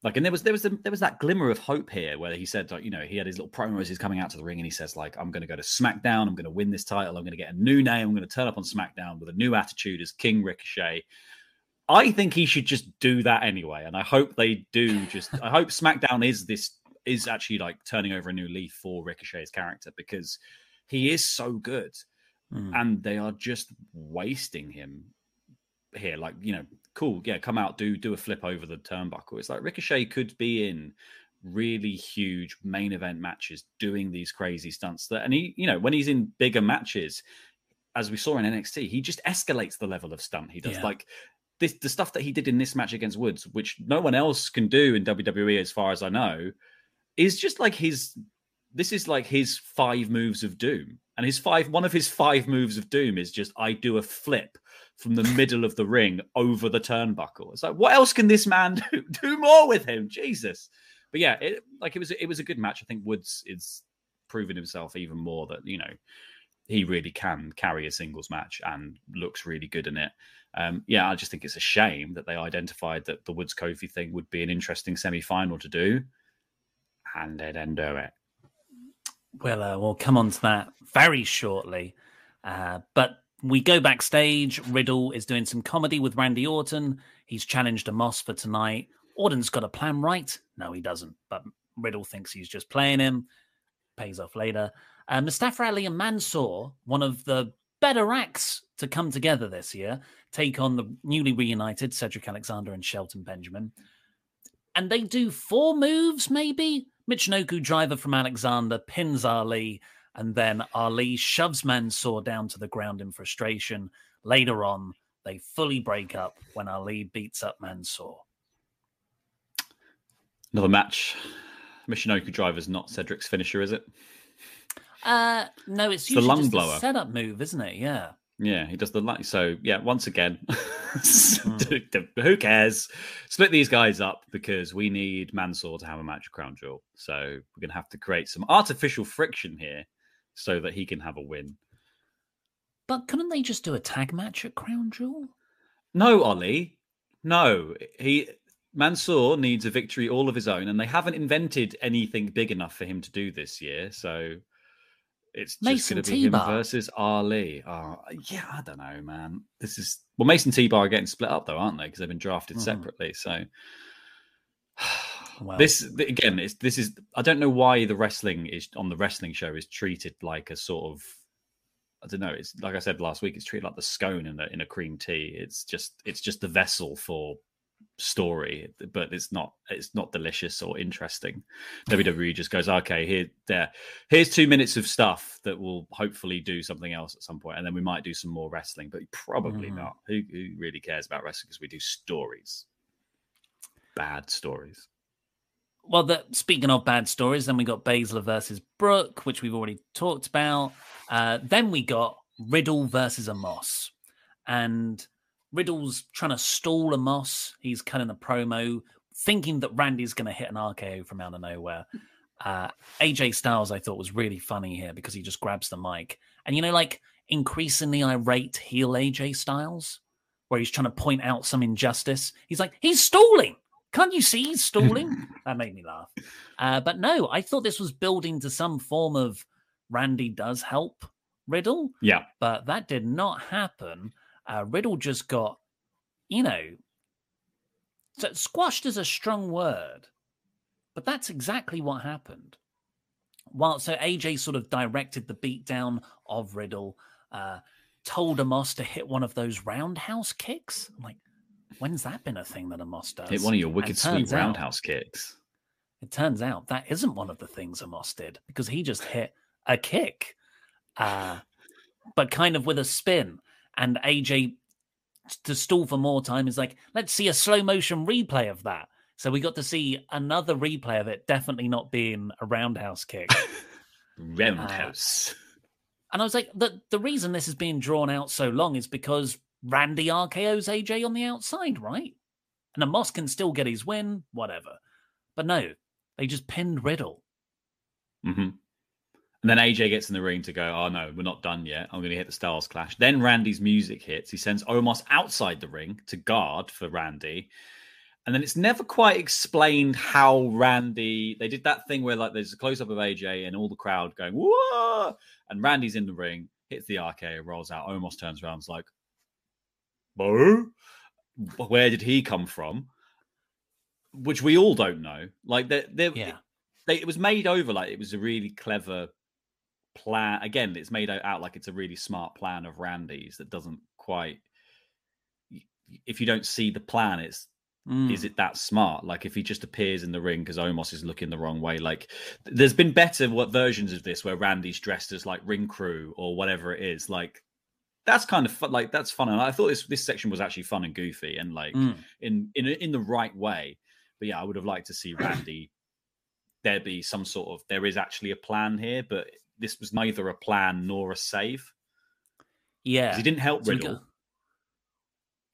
like, and there was there was a, there was that glimmer of hope here where he said, like, you know, he had his little promo as he's coming out to the ring, and he says, like, I'm going to go to SmackDown, I'm going to win this title, I'm going to get a new name, I'm going to turn up on SmackDown with a new attitude as King Ricochet. I think he should just do that anyway, and I hope they do. Just, I hope SmackDown is this is actually like turning over a new leaf for Ricochet's character because he is so good, mm. and they are just wasting him here. Like, you know, cool, yeah, come out, do do a flip over the turnbuckle. It's like Ricochet could be in really huge main event matches doing these crazy stunts that and he you know when he's in bigger matches as we saw in NXT, he just escalates the level of stunt he does. Yeah. Like this, the stuff that he did in this match against Woods, which no one else can do in WWE, as far as I know, is just like his. This is like his five moves of doom, and his five. One of his five moves of doom is just I do a flip from the middle of the ring over the turnbuckle. It's like, what else can this man do? Do more with him, Jesus. But yeah, it, like it was, it was a good match. I think Woods is proving himself even more that you know he really can carry a singles match and looks really good in it. Um, yeah, I just think it's a shame that they identified that the Woods Kofi thing would be an interesting semi final to do, and they didn't do it. Well, uh, we'll come on to that very shortly. Uh, but we go backstage. Riddle is doing some comedy with Randy Orton. He's challenged Omos for tonight. Orton's got a plan right. No, he doesn't. But Riddle thinks he's just playing him. Pays off later. Uh, Mustafa Ali and Mansoor, one of the better acts to come together this year, take on the newly reunited Cedric Alexander and Shelton Benjamin. And they do four moves, maybe? Michinoku driver from Alexander pins Ali, and then Ali shoves Mansoor down to the ground in frustration. Later on, they fully break up when Ali beats up Mansoor. Another match. Michinoku driver's not Cedric's finisher, is it? Uh, no, it's the usually lung just blower. a setup move, isn't it? Yeah. Yeah, he does the light. So yeah, once again, Hmm. who cares? Split these guys up because we need Mansoor to have a match of Crown Jewel. So we're gonna have to create some artificial friction here so that he can have a win. But couldn't they just do a tag match at Crown Jewel? No, Ollie. No, he Mansoor needs a victory all of his own, and they haven't invented anything big enough for him to do this year. So it's just Mason going to be him T-Bar. versus Ali. Oh, yeah, I don't know, man. This is well, Mace and T Bar are getting split up though, aren't they? Because they've been drafted Mhm. separately. So Well, this again, it's, this is I don't know why the wrestling is on the wrestling show is treated like a sort of I don't know. It's like I said last week. It's treated like the scone in a in a cream tea. It's just it's just the vessel for story, but it's not it's not delicious or interesting. WWE just goes okay here there. Here's two minutes of stuff that will hopefully do something else at some point, and then we might do some more wrestling, but probably Mhm. not. Who who really cares about wrestling? Because we do stories, bad stories. Well, the, speaking of bad stories, then we got Baszler versus Brooke, which we've already talked about. Uh, then we got Riddle versus Omos. And Riddle's trying to stall Omos. He's cutting a promo, thinking that Randy's going to hit an RKO from out of nowhere. Uh, AJ Styles, I thought, was really funny here because he just grabs the mic. And, you know, like increasingly irate heel AJ Styles, where he's trying to point out some injustice. He's like, he's stalling. Can't you see he's stalling? that made me laugh. Uh, but no, I thought this was building to some form of Randy does help Riddle, Yeah, but that did not happen. Uh, Riddle just got, you know, so squashed is a strong word, but that's exactly what happened. While so AJ sort of directed the beatdown of Riddle, uh, told Omos to hit one of those roundhouse kicks. I'm like, when's that been a thing that Omos does? hit one of your wicked sweet turns out- roundhouse kicks. it turns out that isn't one of the things Omos did because he just hit a kick, uh, but kind of with a spin. And AJ, to stall for more time, is like, let's see a slow motion replay of that. So we got to see another replay of it, definitely not being a roundhouse kick. Roundhouse. and I was like, the, the reason this is being drawn out so long is because Randy RKO's AJ on the outside, right? And Omos can still get his win, whatever. But no, they just pinned Riddle. hmm And then AJ gets in the ring to go, oh no, we're not done yet. I'm going to hit the Styles Clash. Then Randy's music hits. He sends Omos outside the ring to guard for Randy. And then it's never quite explained how Randy. They did that thing where like there's a close up of AJ and all the crowd going whoa, and Randy's in the ring, hits the RKO, rolls out. Omos turns around, is like, "Bo, where did he come from?" Which we all don't know. Like they, they, Yeah. they, it was made over like it was a really clever plan. Again, it's made out- like it's a really smart plan of Randy's that doesn't quite. If you don't see the plan, it's Mm. is it that smart? Like if he just appears in the ring because Omos is looking the wrong way. Like there's been better what versions of this where Randy's dressed as like ring crew or whatever it is. Like that's kind of fun, like that's fun. And I thought this this section was actually fun and goofy and like Mm. in in in the right way. But yeah, I would have liked to see Randy. there be some sort of there is actually a plan here, but this was neither a plan nor a save. Yeah, He didn't help So Riddle. got-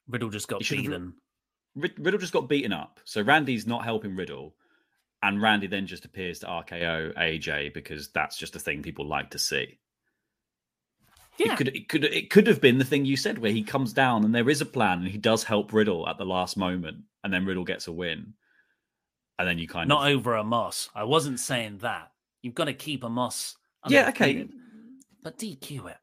Riddle just got beaten. Riddle just got beaten up. So Randy's not helping Riddle. And Randy then just appears to RKO AJ because that's just a thing people like to see. Yeah. It could it could it could have been the thing you said where he comes down and there is a plan and he does help Riddle at the last moment and then Riddle gets a win. And then you kind Not of not over Omos. I wasn't saying that. You've got to keep Omos. Yeah, okay. undefeated. But DQ it.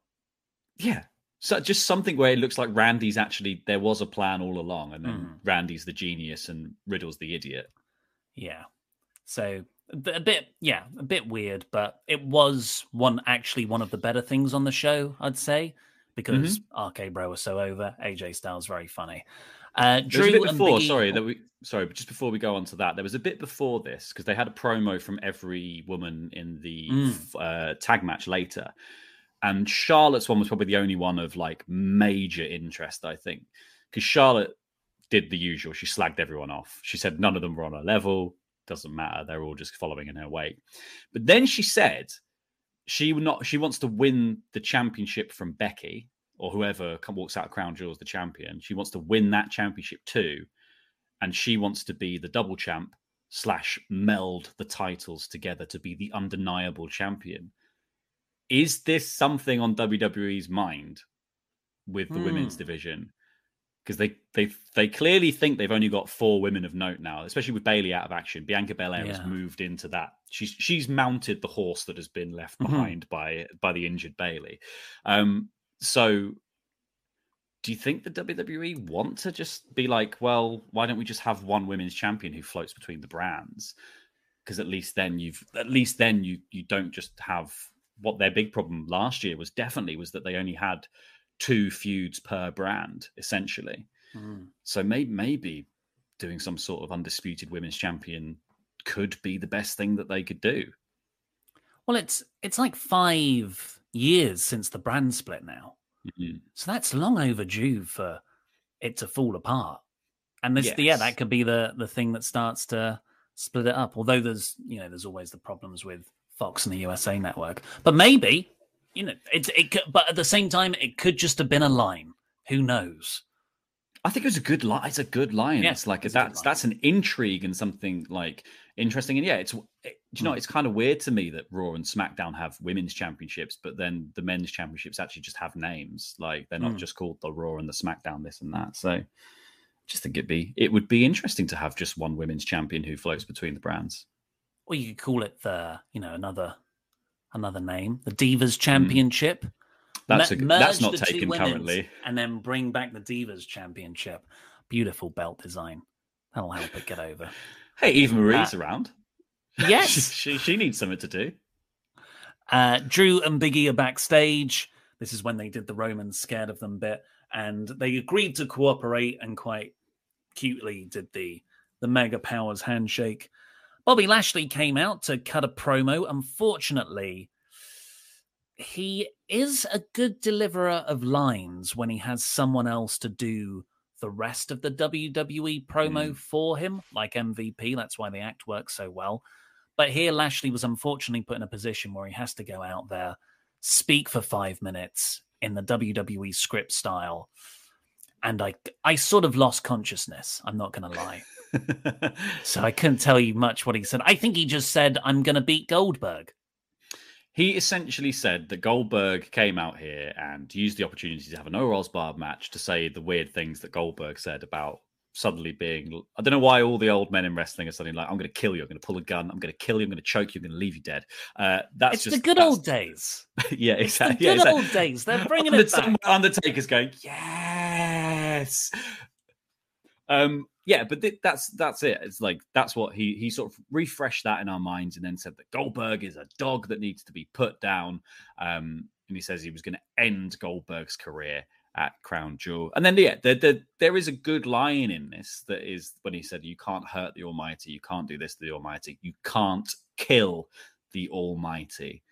Yeah. So just something where it looks like Randy's actually there was a plan all along and then Mhm. Randy's the genius and Riddle's the idiot. Yeah. So a bit- a bit, yeah, a bit weird, but it was one actually one of the better things on the show, I'd say, because Mm-hmm. RK Bro was so over. AJ Styles very funny. Uh, There was Drew a bit before, Biggie- sorry, that we sorry, but just before we go on to that, there was a bit before this because they had a promo from every woman in the Mm. uh, tag match later, and Charlotte's one was probably the only one of like major interest, I think, because Charlotte did the usual. She slagged everyone off. She said none of them were on her level. Doesn't matter. They're all just following in her wake. But then she said she would not. She wants to win the championship from Becky or whoever walks out of Crown Jewels the champion. She wants to win that championship too, and she wants to be the double champ slash meld the titles together to be the undeniable champion. Is this something on WWE's mind with the women's Hmm. division? Because they they they clearly think they've only got four women of note now, especially with Bayley out of action. Bianca Belair has moved into that. She's she's mounted the horse that has been left Mhm. behind by by the injured Bayley. Um, so do you think the WWE want to just be like, well, why don't we just have one women's champion who floats between the brands? Because at least then you've at least then you you don't just have what their big problem last year was definitely was that they only had two feuds per brand essentially. Mm. So maybe maybe doing some sort of undisputed women's champion could be the best thing that they could do. Well, it's it's like five years since the brand split now, Mhm. so that's long overdue for it to fall apart. And this, yeah, that could be the the thing that starts to split it up. Although there's you know there's always the problems with Fox and the USA Network, but maybe you know it it could, but at the same time it could just have been a line. Who knows? I think it was a good line. It's a good line. Yeah, it's like it's that's that's an intrigue and something like interesting. And yeah, it's it, do you know Mm. it's kind of weird to me that Raw and SmackDown have women's championships, but then the men's championships actually just have names. Like they're not Mm. just called the Raw and the SmackDown this and that. So I just think it'd be it would be interesting to have just one women's champion who floats between the brands. Or you could call it the you know another another name, the Divas Championship. That's Me- a, that's not taken currently. and then bring back the Divas Championship. Beautiful belt design. That'll help it get over. Hey, Eva Marie's Uh, around. Yes. she, she she needs something to do. Uh, Drew and Biggie are backstage. This is when they did the Romans scared of them bit, and they agreed to cooperate and quite cutely did the the Mega Powers handshake. Bobby Lashley came out to cut a promo. Unfortunately, he is a good deliverer of lines when he has someone else to do the rest of the WWE promo hmm. for him, like MVP. That's why the act works so well. But here, Lashley was unfortunately put in a position where he has to go out there, speak for five minutes in the WWE script style. And I, I sort of lost consciousness. I'm not going to lie. so I couldn't tell you much what he said. I think he just said, I'm going to beat Goldberg. He essentially said that Goldberg came out here and used the opportunity to have an no rolls bar match to say the weird things that Goldberg said about suddenly being. I don't know why all the old men in wrestling are suddenly like, "I'm going to kill you. I'm going to pull a gun. I'm going to kill you. I'm going to choke you. I'm going to leave you dead." Uh, that's it's just the good old days. yeah, It's the exactly. good yeah, exactly. old days. They're bringing it back. Undertaker's going, yes. Um, yeah, but th- that's that's it. It's like that's what he he sort of refreshed that in our minds, and then said that Goldberg is a dog that needs to be put down. Um, and he says he was going to end Goldberg's career at Crown Jewel. And then yeah, there, there there is a good line in this that is when he said, "You can't hurt the Almighty. You can't do this to the Almighty. You can't kill the Almighty."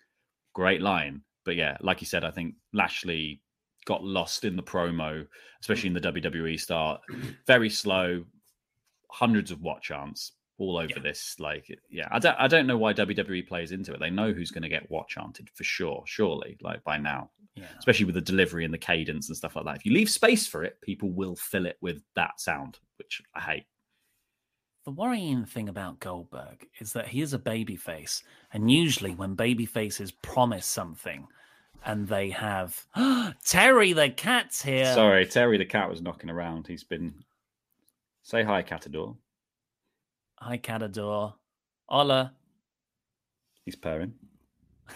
Great line, but yeah, like you said, I think Lashley got lost in the promo, especially in the mm. WWE start. Very slow, hundreds of what chants all over yeah. this. Like, yeah, I don't, I don't know why WWE plays into it. They know who's going to get what chanted for sure, surely, like by now. Yeah. Especially with the delivery and the cadence and stuff like that. If you leave space for it, people will fill it with that sound, which I hate. The worrying thing about Goldberg is that he is a babyface, and usually when babyfaces promise something, and they have Terry the cat's here. Sorry, Terry the cat was knocking around. He's been say hi, Catador. Hi, Catador. Hola. He's purring.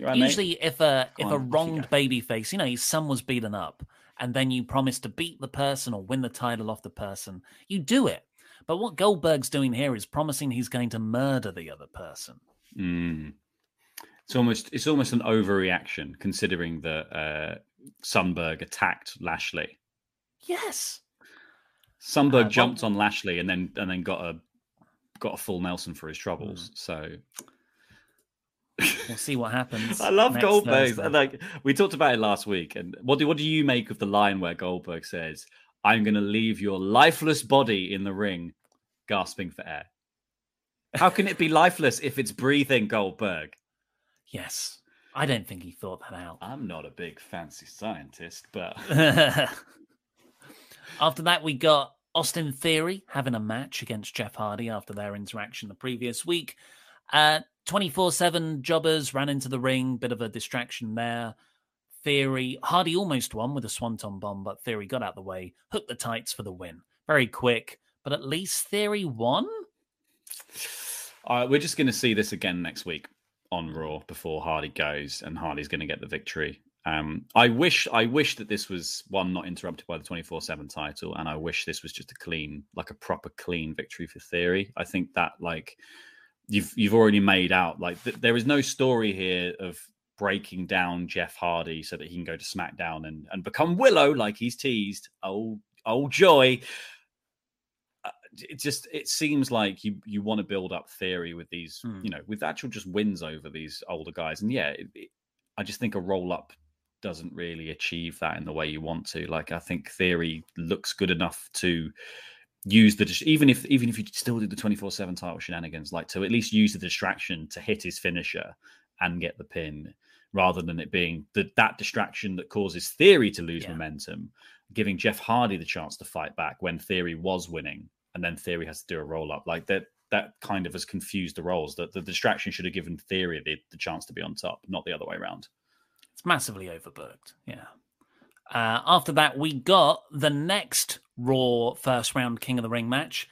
right, Usually, mate? if a if on, a wronged baby face, you know, his son was beaten up, and then you promise to beat the person or win the title off the person, you do it. But what Goldberg's doing here is promising he's going to murder the other person. Mm. It's almost it's almost an overreaction considering that uh, Sunberg attacked Lashley. Yes. Sunberg uh, jumped on Lashley and then and then got a got a full Nelson for his troubles. Mm. So we'll see what happens. I love Goldberg. Like we talked about it last week. And what do what do you make of the line where Goldberg says, "I'm going to leave your lifeless body in the ring, gasping for air"? How can it be lifeless if it's breathing, Goldberg? Yes, I don't think he thought that out. I'm not a big fancy scientist, but After that, we got Austin Theory having a match against Jeff Hardy after their interaction the previous week. Uh, 24 7 jobbers ran into the ring, bit of a distraction there. Theory, Hardy almost won with a swanton bomb, but Theory got out the way, hooked the tights for the win. Very quick, but at least Theory won. All right, we're just going to see this again next week on Raw before Hardy goes, and Hardy's going to get the victory. Um, I wish I wish that this was one not interrupted by the twenty four seven title, and I wish this was just a clean, like a proper clean victory for Theory. I think that like you've you've already made out like th- there is no story here of breaking down Jeff Hardy so that he can go to SmackDown and and become Willow like he's teased. Oh oh joy! It just it seems like you you want to build up Theory with these hmm. you know with actual just wins over these older guys, and yeah. It, it, I just think a roll up doesn't really achieve that in the way you want to. Like I think Theory looks good enough to use the even if even if you still do the 24/7 title shenanigans like to at least use the distraction to hit his finisher and get the pin rather than it being the, that distraction that causes Theory to lose yeah. momentum, giving Jeff Hardy the chance to fight back when Theory was winning and then Theory has to do a roll up like that that kind of has confused the roles that the distraction should have given Theory the, the chance to be on top, not the other way around. It's massively overbooked. Yeah. Uh, after that, we got the next Raw first round King of the Ring match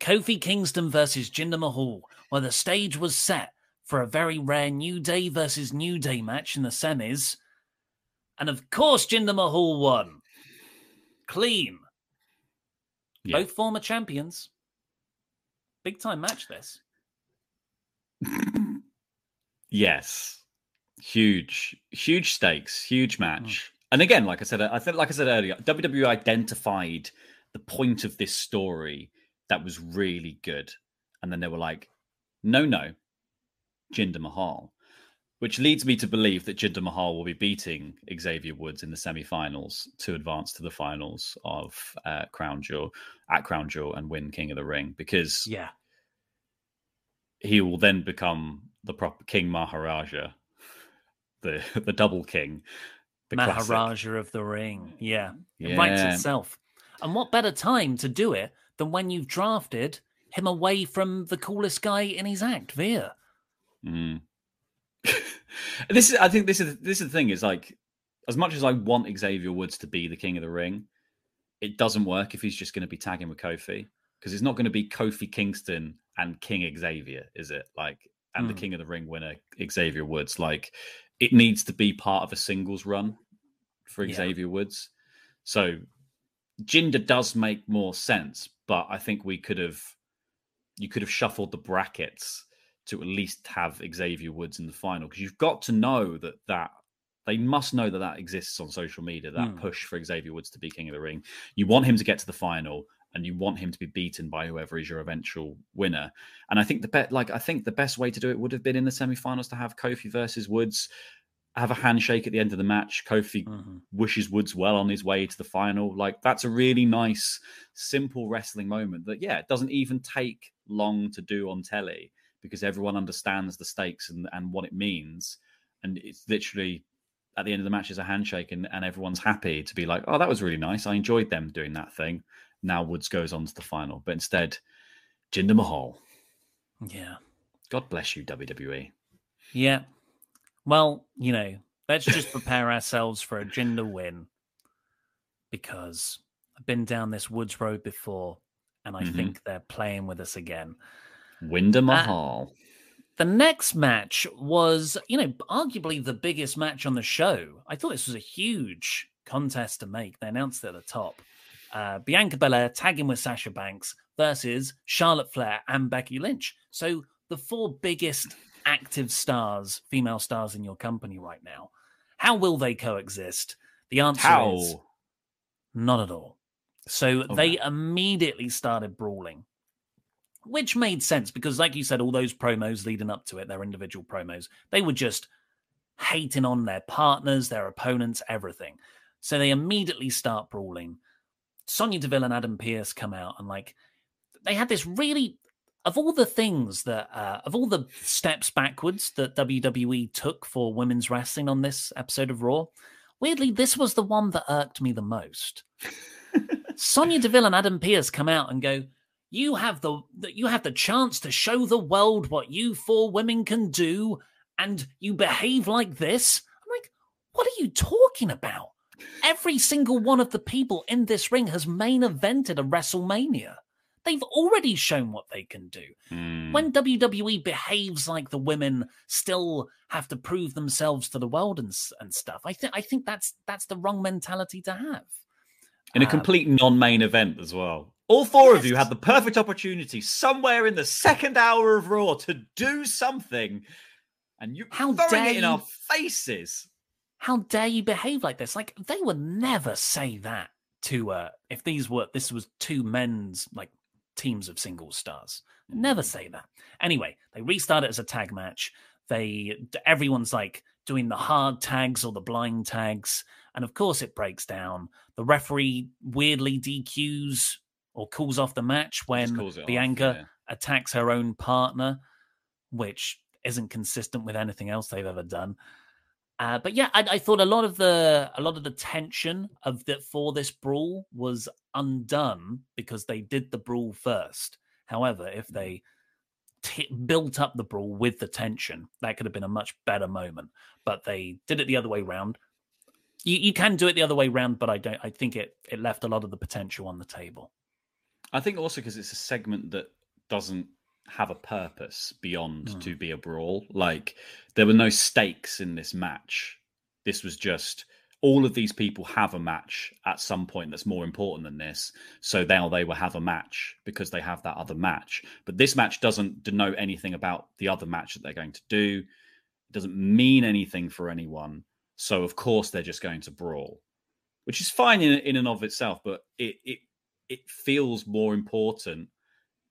Kofi Kingston versus Jinder Mahal, where the stage was set for a very rare New Day versus New Day match in the semis. And of course, Jinder Mahal won. Clean. Yeah. Both former champions. Big time match, this. yes. Huge, huge stakes, huge match. Mm. And again, like I said, I think, like I said earlier, WWE identified the point of this story that was really good, and then they were like, "No, no, Jinder Mahal," which leads me to believe that Jinder Mahal will be beating Xavier Woods in the semi-finals to advance to the finals of uh, Crown Jewel at Crown Jewel and win King of the Ring because yeah, he will then become the proper King Maharaja the the double king, the Maharaja classic. of the Ring. Yeah, it yeah. writes itself. And what better time to do it than when you've drafted him away from the coolest guy in his act, Veer? Mm. this is, I think, this is this is the thing. Is like, as much as I want Xavier Woods to be the king of the ring, it doesn't work if he's just going to be tagging with Kofi because it's not going to be Kofi Kingston and King Xavier, is it? Like, and mm. the hmm. King of the Ring winner Xavier Woods. Like, it needs to be part of a singles run for yeah. Xavier Woods. So Jinder does make more sense, but I think we could have you could have shuffled the brackets to at least have Xavier Woods in the final because you've got to know that that they must know that that exists on social media that mm. push for Xavier Woods to be king of the ring. You want him to get to the final and you want him to be beaten by whoever is your eventual winner. And I think the bet, like I think the best way to do it would have been in the semi-finals to have Kofi versus Woods. have a handshake at the end of the match. Kofi mm-hmm. wishes Woods well on his way to the final. Like that's a really nice, simple wrestling moment that yeah, it doesn't even take long to do on telly because everyone understands the stakes and, and what it means. And it's literally at the end of the match is a handshake and, and everyone's happy to be like, oh, that was really nice. I enjoyed them doing that thing. Now Woods goes on to the final. But instead, Jinder Mahal. Yeah. God bless you, WWE. Yeah. Well, you know, let's just prepare ourselves for a Jinder win because I've been down this woods road before and I mm-hmm. think they're playing with us again. Jinder uh, Mahal. Uh, the next match was, you know, arguably the biggest match on the show. I thought this was a huge contest to make. They announced it at the top. Uh, Bianca Belair tagging with Sasha Banks versus Charlotte Flair and Becky Lynch. So the four biggest active stars, female stars in your company right now. How will they coexist? The answer How? is not at all. So okay. they immediately started brawling which made sense because, like you said, all those promos leading up to it, their individual promos, they were just hating on their partners, their opponents, everything. So they immediately start brawling. Sonya Deville and Adam Pearce come out and like they had this really of all the things that uh, of all the steps backwards that WWE took for women's wrestling on this episode of Raw, weirdly this was the one that irked me the most. Sonya Deville and Adam Pearce come out and go, you have the you have the chance to show the world what you four women can do, and you behave like this. I'm like, what are you talking about? Every single one of the people in this ring has main evented a WrestleMania. They've already shown what they can do. Mm. When WWE behaves like the women still have to prove themselves to the world and, and stuff, I think I think that's that's the wrong mentality to have. In a um, complete non-main event as well. All four yes. of you had the perfect opportunity somewhere in the second hour of Raw to do something, and you how throwing it in you, our faces. How dare you behave like this? Like they would never say that to uh if these were this was two men's like teams of single stars. Never mm. say that. Anyway, they restart it as a tag match. They everyone's like doing the hard tags or the blind tags, and of course it breaks down. The referee weirdly DQs or calls off the match when Bianca off, yeah. attacks her own partner, which isn't consistent with anything else they've ever done. Uh, but yeah, I, I, thought a lot of the a lot of the tension of that for this brawl was undone because they did the brawl first. However, if they t- built up the brawl with the tension, that could have been a much better moment. But they did it the other way round. You, you can do it the other way round, but I don't. I think it it left a lot of the potential on the table. I think also because it's a segment that doesn't have a purpose beyond mm. to be a brawl. Like there were no stakes in this match. This was just all of these people have a match at some point that's more important than this. So now they will have a match because they have that other match. But this match doesn't denote anything about the other match that they're going to do. It doesn't mean anything for anyone. So of course they're just going to brawl, which is fine in in and of itself. But it it it feels more important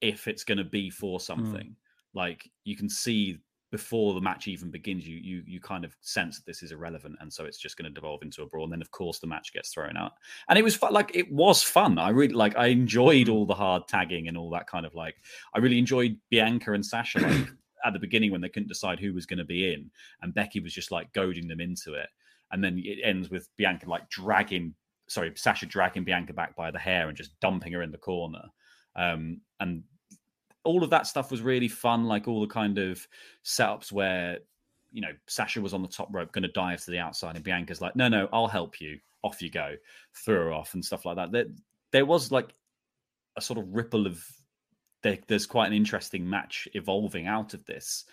if it's going to be for something. Mm. Like you can see before the match even begins, you you you kind of sense that this is irrelevant, and so it's just going to devolve into a brawl. And then, of course, the match gets thrown out. And it was fun, like it was fun. I really like. I enjoyed hmm. all the hard tagging and all that kind of like. I really enjoyed Bianca and Sasha like at the beginning when they couldn't decide who was going to be in, and Becky was just like goading them into it. And then it ends with Bianca like dragging sorry, Sasha dragging Bianca back by the hair and just dumping her in the corner. Um, and all of that stuff was really fun, like all the kind of setups where, you know, Sasha was on the top rope, going to dive to the outside, and Bianca's like, no, no, I'll help you. Off you go. Threw her off and stuff like that. There, there was like a sort of ripple of, there, there's quite an interesting match evolving out of this.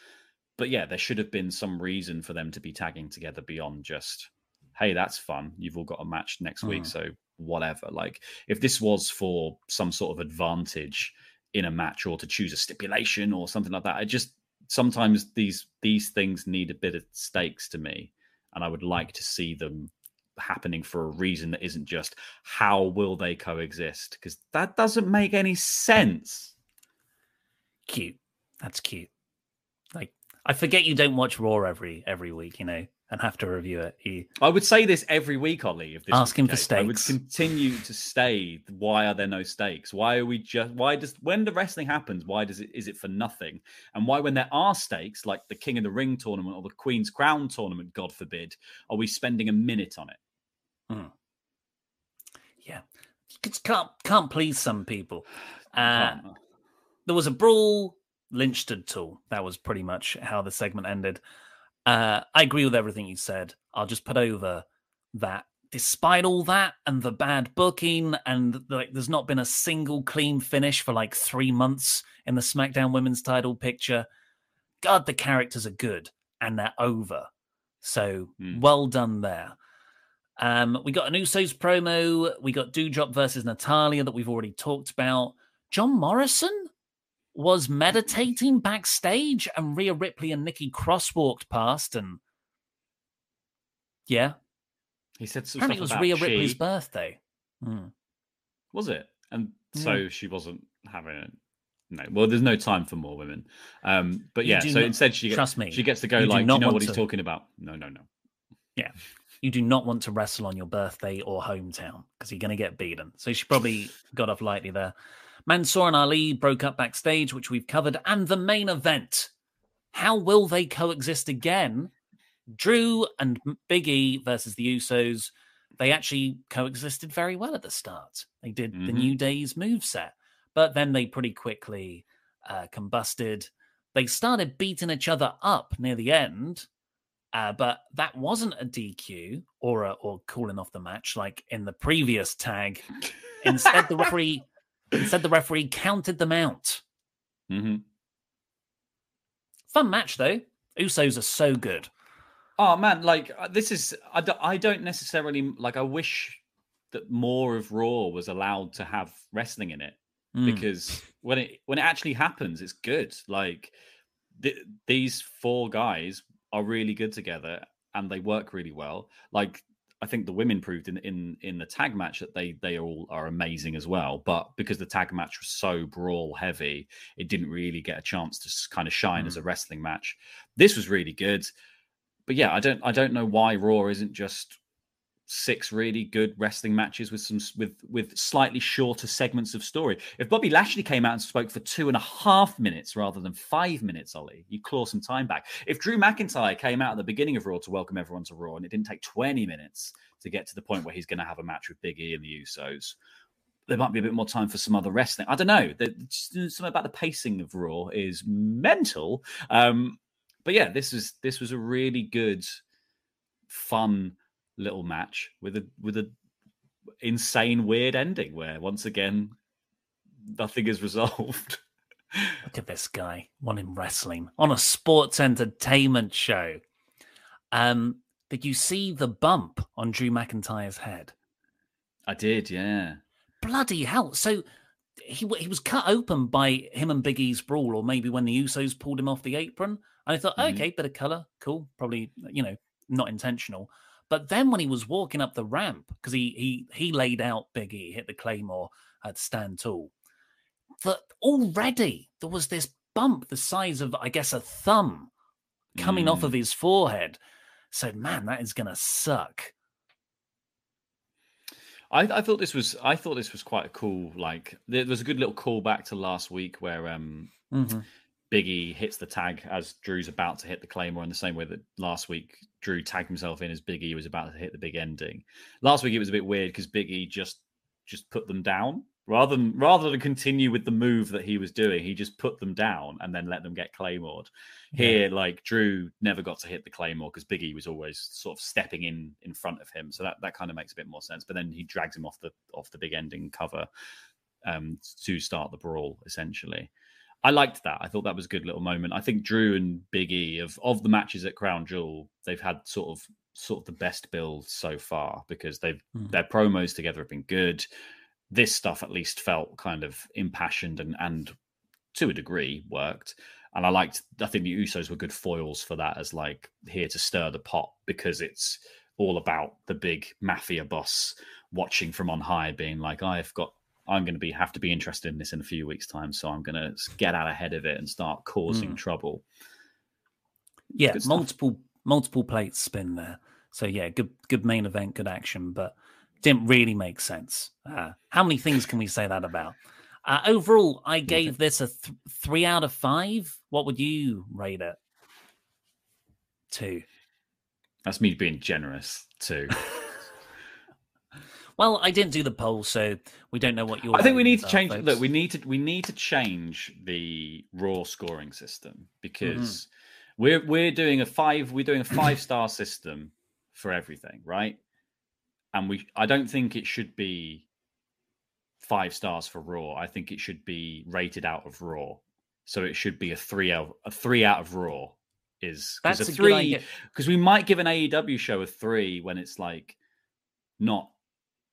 But yeah, there should have been some reason for them to be tagging together beyond just hey, that's fun. You've all got a match next week, hmm. so whatever. Like if this was for some sort of advantage in a match or to choose a stipulation or something like that, I just sometimes these these things need a bit of stakes to me, and I would like to see them happening for a reason that isn't just how will they coexist because that doesn't make any sense. Cute. That's cute. Like I forget you don't watch Raw every every week, you know. And have to review it. He, I would say this every week, Ollie. If this asking for stakes, I would continue to stay. Why are there no stakes? Why are we just? Why does when the wrestling happens? Why does it? Is it for nothing? And why when there are stakes, like the King of the Ring tournament or the Queen's Crown tournament, God forbid, are we spending a minute on it? Mm. Yeah, can't can't please some people. Uh, there was a brawl. Lynch stood tall. That was pretty much how the segment ended. Uh, I agree with everything you said. I'll just put over that despite all that and the bad booking and like there's not been a single clean finish for like three months in the SmackDown Women's Title picture. God, the characters are good and they're over. So mm. well done there. Um, we got an Usos promo. We got Doudrop versus Natalya that we've already talked about. John Morrison was meditating backstage, and Rhea Ripley and Nikki Cross walked past, and yeah, he said some apparently it was Rhea Ripley's birthday. Hmm. Was it? And so mm. she wasn't having it. No, well, there's no time for more women. Um, but yeah, so not, instead she gets, trust me, she gets to go you like, do, you know what he's talking about? No, no, no. Yeah, you do not want to wrestle on your birthday or hometown because you're going to get beaten. So she probably got off lightly there. Mansoor and Ali broke up backstage, which we've covered, and the main event. How will they coexist again? Drew and Big E versus the Usos. They actually coexisted very well at the start. They did mm-hmm. the New Day's move set, but then they pretty quickly uh, combusted. They started beating each other up near the end, uh, but that wasn't a DQ or a, or calling off the match like in the previous tag. Instead, the referee Instead, the referee counted them out. Mm-hmm. Fun match though. Usos are so good. Oh man, like uh, this is I don't, I don't necessarily like. I wish that more of Raw was allowed to have wrestling in it mm. because when it when it actually happens, it's good. Like th- these four guys are really good together and they work really well. Like I think the women proved in in in the tag match that they they all are amazing as well. But because the tag match was so brawl heavy, it didn't really get a chance to kind of shine mm. as a wrestling match. This was really good, but yeah, I don't I don't know why Raw isn't just six really good wrestling matches with some with with slightly shorter segments of story. If Bobby Lashley came out and spoke for two and a half minutes rather than five minutes, Ollie, you claw some time back. If Drew McIntyre came out at the beginning of Raw to welcome everyone to Raw and it didn't take 20 minutes to get to the point where he's going to have a match with Big E and the Usos, there might be a bit more time for some other wrestling. I don't know. something about the pacing of Raw is mental. Um, but yeah, this was this was a really good, fun little match with a with a insane weird ending where once again nothing is resolved. Look at this guy one in wrestling on a sports entertainment show. Um, did you see the bump on Drew McIntyre's head? I did, yeah. Bloody hell! So he he was cut open by him and Big E's brawl, or maybe when the Usos pulled him off the apron. And I thought, mm-hmm. okay, bit of color, cool, probably you know not intentional. But then when he was walking up the ramp, because he he he laid out Biggie, hit the claymore at stand tall, that already there was this bump the size of I guess a thumb coming mm. off of mm. his forehead. So man, that is gonna suck. I, I, thought this was I thought this was quite a cool like there was a good little callback to last week where um mm-hmm. Biggie hits the tag as Drew's about to hit the claymore in the same way that last week Drew tagged himself in as Biggie was about to hit the big ending. Last week it was a bit weird because Biggie just just put them down rather than rather than continue with the move that he was doing. He just put them down and then let them get claymored. Here, yeah. like Drew never got to hit the claymore because Biggie was always sort of stepping in in front of him. So that that kind of makes a bit more sense. But then he drags him off the off the big ending cover um, to start the brawl essentially. I liked that. I thought that was a good little moment. I think Drew and Big E of of the matches at Crown Jewel, they've had sort of sort of the best build so far because they've mm. their promos together have been good. This stuff at least felt kind of impassioned and and to a degree worked. And I liked I think the Usos were good foils for that as like here to stir the pot because it's all about the big mafia boss watching from on high being like I've got I'm going to be have to be interested in this in a few weeks' time, so I'm going to get out ahead of it and start causing mm. trouble. Yeah, multiple multiple plates spin there. So yeah, good good main event, good action, but didn't really make sense. Uh, how many things can we say that about? Uh, overall, I gave this a th- three out of five. What would you rate it? Two. That's me being generous too. well, I didn't do the poll, so we don't know what your. I think we need to change. folks. Look, we need to we need to change the raw scoring system because mm-hmm. we're we're doing a five we're doing a five star system for everything, right? And we I don't think it should be five stars for raw. I think it should be rated out of raw. So it should be a three out a three out of raw is because That's a a three because we might give an AEW show a three when it's like not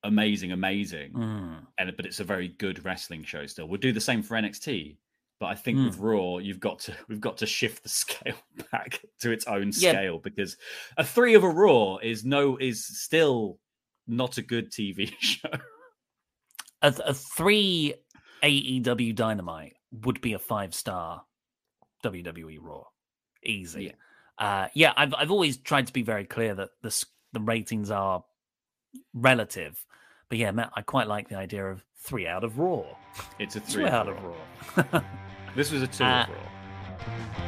amazing, amazing, Mm. and but it's a very good wrestling show still. We'll do the same for NXT, but I think Hmm. with Raw, you've got to we've got to shift the scale back to its own Yeah. scale because a three of a Raw is no is still not a good TV show. a, a three AEW Dynamite would be a five star WWE Raw, easy. Yeah. Uh, yeah, I've I've always tried to be very clear that the the ratings are relative, but yeah, Matt, I quite like the idea of three out of Raw. It's a Three out of. Raw. This was a two Uh, of Raw.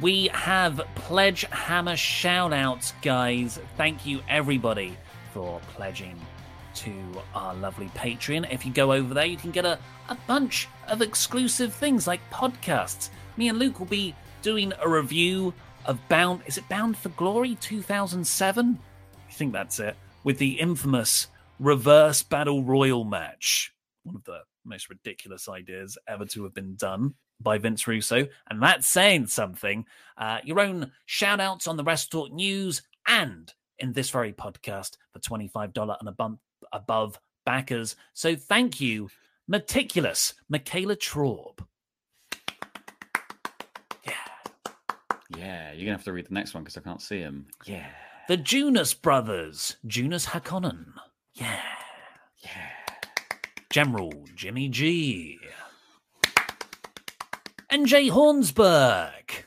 We have Pledge Hammer shout outs, guys. Thank you, everybody, for pledging to our lovely Patreon. If you go over there, you can get a, a bunch of exclusive things like podcasts. Me and Luke will be doing a review of Bound. Is it Bound for Glory 2007? I think that's it. With the infamous reverse battle royal match. One of the most ridiculous ideas ever to have been done by Vince Russo. And that's saying something. Uh, your own shout outs on the Wrestle Talk News and in this very podcast for $25 and above, above backers. So thank you, Meticulous Michaela Traub. Yeah, Yeah, you're gonna have to read the next one because I can't see him. Yeah, The Junus Brothers, Junus Hakonnen. Yeah. yeah. General Jimmy G. NJ Hornsberg.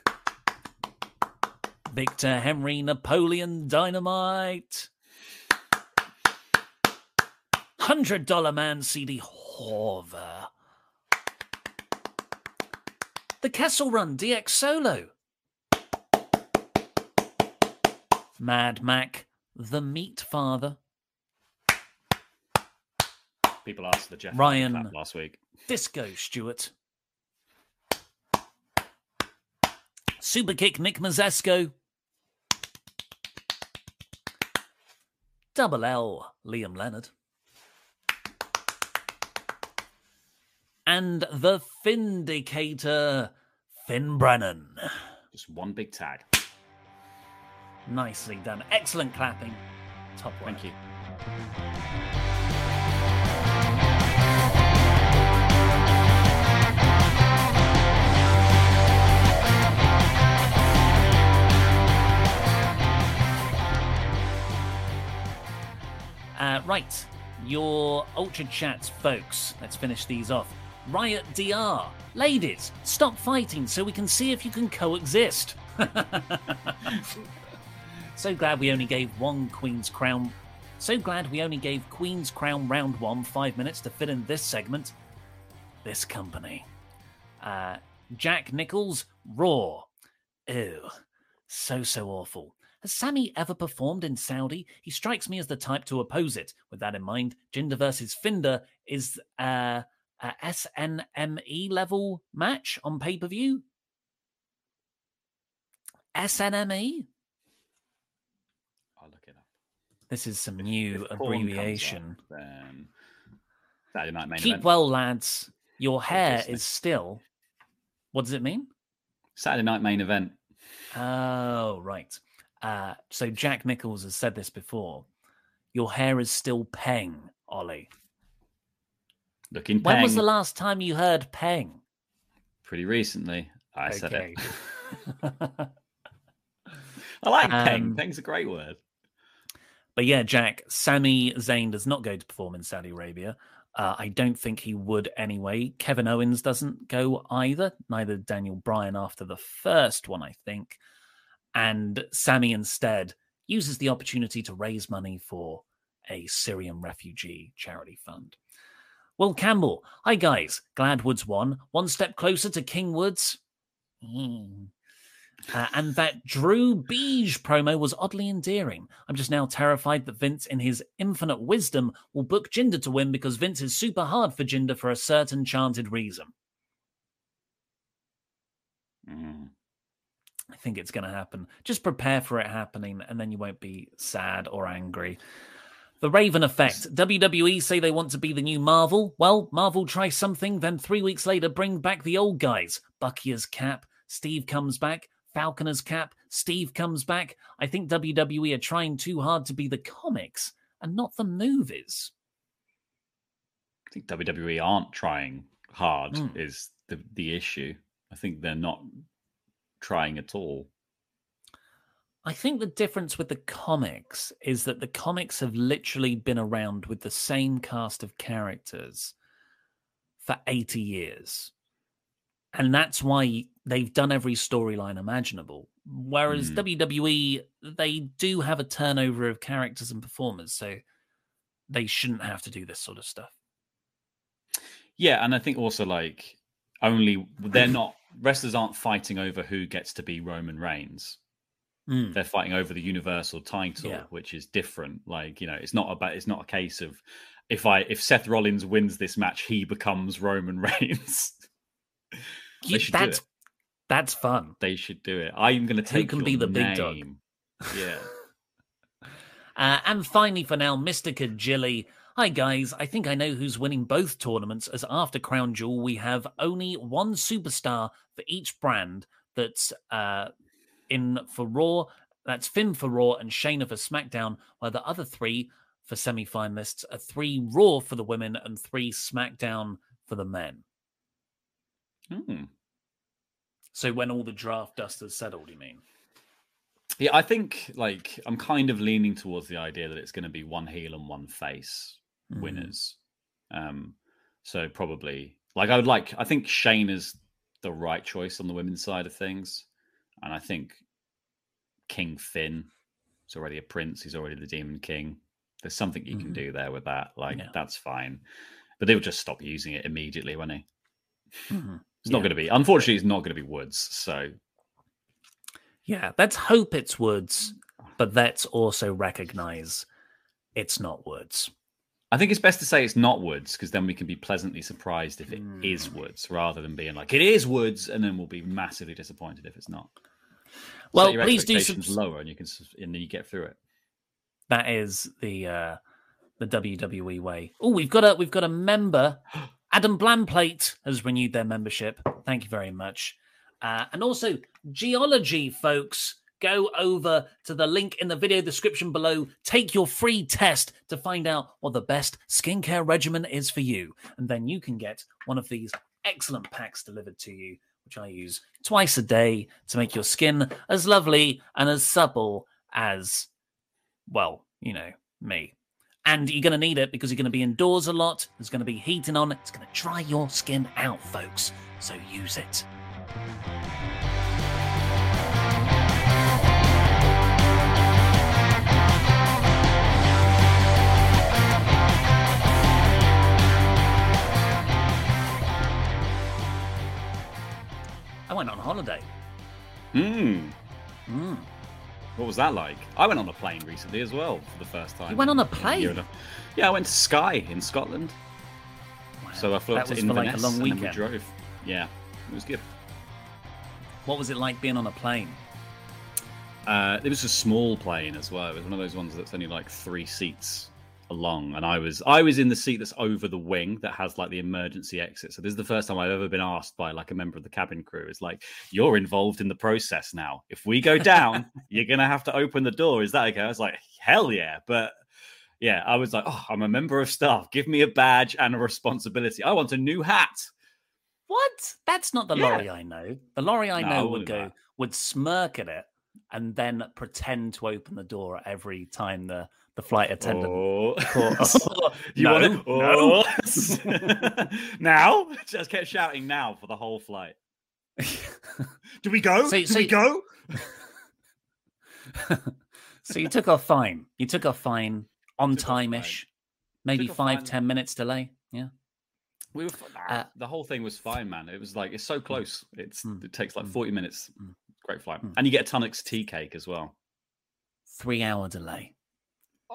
Victor Henry Napoleon Dynamite. $100 man CD Horver. The Kessel Run DX Solo. Mad Mac, the Meat Father. People asked the Jeff Ryan. last week. Disco Stewart. Superkick Nick Mazesco. Double L Liam Leonard. And the Findicator Finn Brennan. Just one big tag. Nicely done. Excellent clapping. Top work. Thank you. Uh, right, your Ultra Chats, folks. Let's finish these off. Riot DR. Ladies, stop fighting so we can see if you can coexist. so glad we only gave one Queen's Crown. So glad we only gave Queen's Crown round one five minutes to fit in this segment. This company. Uh, Jack Nichols, Raw. Ew. So, so awful. Has Sammy ever performed in Saudi? He strikes me as the type to oppose it. With that in mind, Jinder versus Finder is uh, a SNME level match on pay per view. SNME? I'll look it up. This is some new If comes up, abbreviation. then Saturday night main Keep event. well, lads. Your hair is still. What does it mean? Saturday night main event. Oh, right. Uh, so Jack Nichols has said this before. Your hair is still peng, Ollie. Looking When was the last time you heard peng? Pretty recently. I said it. I like um, peng. Peng's a great word. But yeah, Jack, Sammy Zayn does not go to perform in Saudi Arabia. Uh, I don't think he would anyway. Kevin Owens doesn't go either. Neither Daniel Bryan after the first one, I think. And Sammy instead uses the opportunity to raise money for a Syrian refugee charity fund. Well, Campbell, hi guys. Glad Woods won. One step closer to King Woods. Mm. Uh, and that Drew Beige promo was oddly endearing. I'm just now terrified that Vince, in his infinite wisdom, will book Jinder to win because Vince is super hard for Jinder for a certain chanted reason. Mm. I think it's going to happen. Just prepare for it happening, and then you won't be sad or angry. The Raven effect. WWE say they want to be the new Marvel. Well, Marvel tries something, then three weeks later bring back the old guys. Bucky as Cap, Steve comes back, Falcon as Cap, Steve comes back. I think WWE are trying too hard to be the comics and not the movies. I think WWE aren't trying hard mm. is the the issue. I think they're not trying at all. I think the difference with the comics is that the comics have literally been around with the same cast of characters for 80 years. And that's why they've done every storyline imaginable. Whereas mm. WWE, they do have a turnover of characters and performers, so they shouldn't have to do this sort of stuff. Yeah, and I think also like only they're not wrestlers aren't fighting over who gets to be Roman Reigns. Mm. They're fighting over the universal title, yeah. which is different. Like, you know, it's not about it's not a case of if I if Seth Rollins wins this match, he becomes Roman Reigns. yeah, that's that's fun. They should do it. I'm going to take. Who can be the name. big dog? Yeah. uh, and finally, for now, Mister Kajili. Hi guys, I think I know who's winning both tournaments. As after Crown Jewel, we have only one superstar for each brand that's uh, in for Raw. That's Finn for Raw and Shayna for SmackDown, while the other three for semi finalists are three Raw for the women and three SmackDown for the men. Hmm. So when all the draft dust has settled, you mean? Yeah, I think like I'm kind of leaning towards the idea that it's going to be one heel and one face mm. winners. Um, so probably like I would like I think Shayna is the right choice on the women's side of things, and I think King Finn is already a prince. He's already the Demon King. There's something you mm-hmm. can do there with that. Like yeah. that's fine, but they'll just stop using it immediately, won't they? Mm-hmm. It's yeah. not going to be. Unfortunately, it's not going to be Woods. So yeah, let's hope it's Woods, but let's also recognize it's not Woods. I think it's best to say it's not Woods because then we can be pleasantly surprised if it mm. is Woods rather than being like it is Woods and then we'll be massively disappointed if it's not. Well, please do some lower and you can and then you get through it. That is the uh the WWE way. Oh, we've got a we've got a member. Adam Blamplate has renewed their membership. Thank you very much. Uh, and also Geologie, folks go over to the link in the video description below. Take your free test to find out what the best skincare regimen is for you. And then you can get one of these excellent packs delivered to you, which I use twice a day to make your skin as lovely and as supple as, well, you know, me. And you're going to need it because you're going to be indoors a lot. There's going to be heating on. It's going to dry your skin out, folks. So use it. I went on holiday. Hmm. Hmm. What was that like? I went on a plane recently as well for the first time. You went on a plane? Yeah, I went to Skye in Scotland. Wow. So I flew up to Inverness like a long weekend. and we drove. Yeah, it was good. What was it like being on a plane? Uh, it was a small plane as well. It was one of those ones that's only like three seats along and i was i was in the seat that's over the wing that has like the emergency exit. So this is the first time i've ever been asked by like a member of the cabin crew. It's like you're involved in the process now. If we go down you're gonna have to open the door. Is that okay? I was like hell yeah. But yeah i was like oh i'm a member of staff. Give me a badge and a responsibility. I want a new hat. What? That's not the yeah. Laurie i know. The lorry i know no, would go that. would smirk at it and then pretend to open the door every time the the flight attendant. Oh. caught- you no, want no. to? now, just kept shouting now for the whole flight. Do we go? So- Do so- we go? so you took off fine. You took off fine on Took off fine. time ish, maybe Took off five fine. ten minutes delay. Yeah. We were f- nah, Uh, the whole thing was fine, man. It was like it's so close. It's Mm, it takes like mm, forty minutes. mm, Great flight, mm. and you get a Tunnocks tea cake as well. Three hour delay.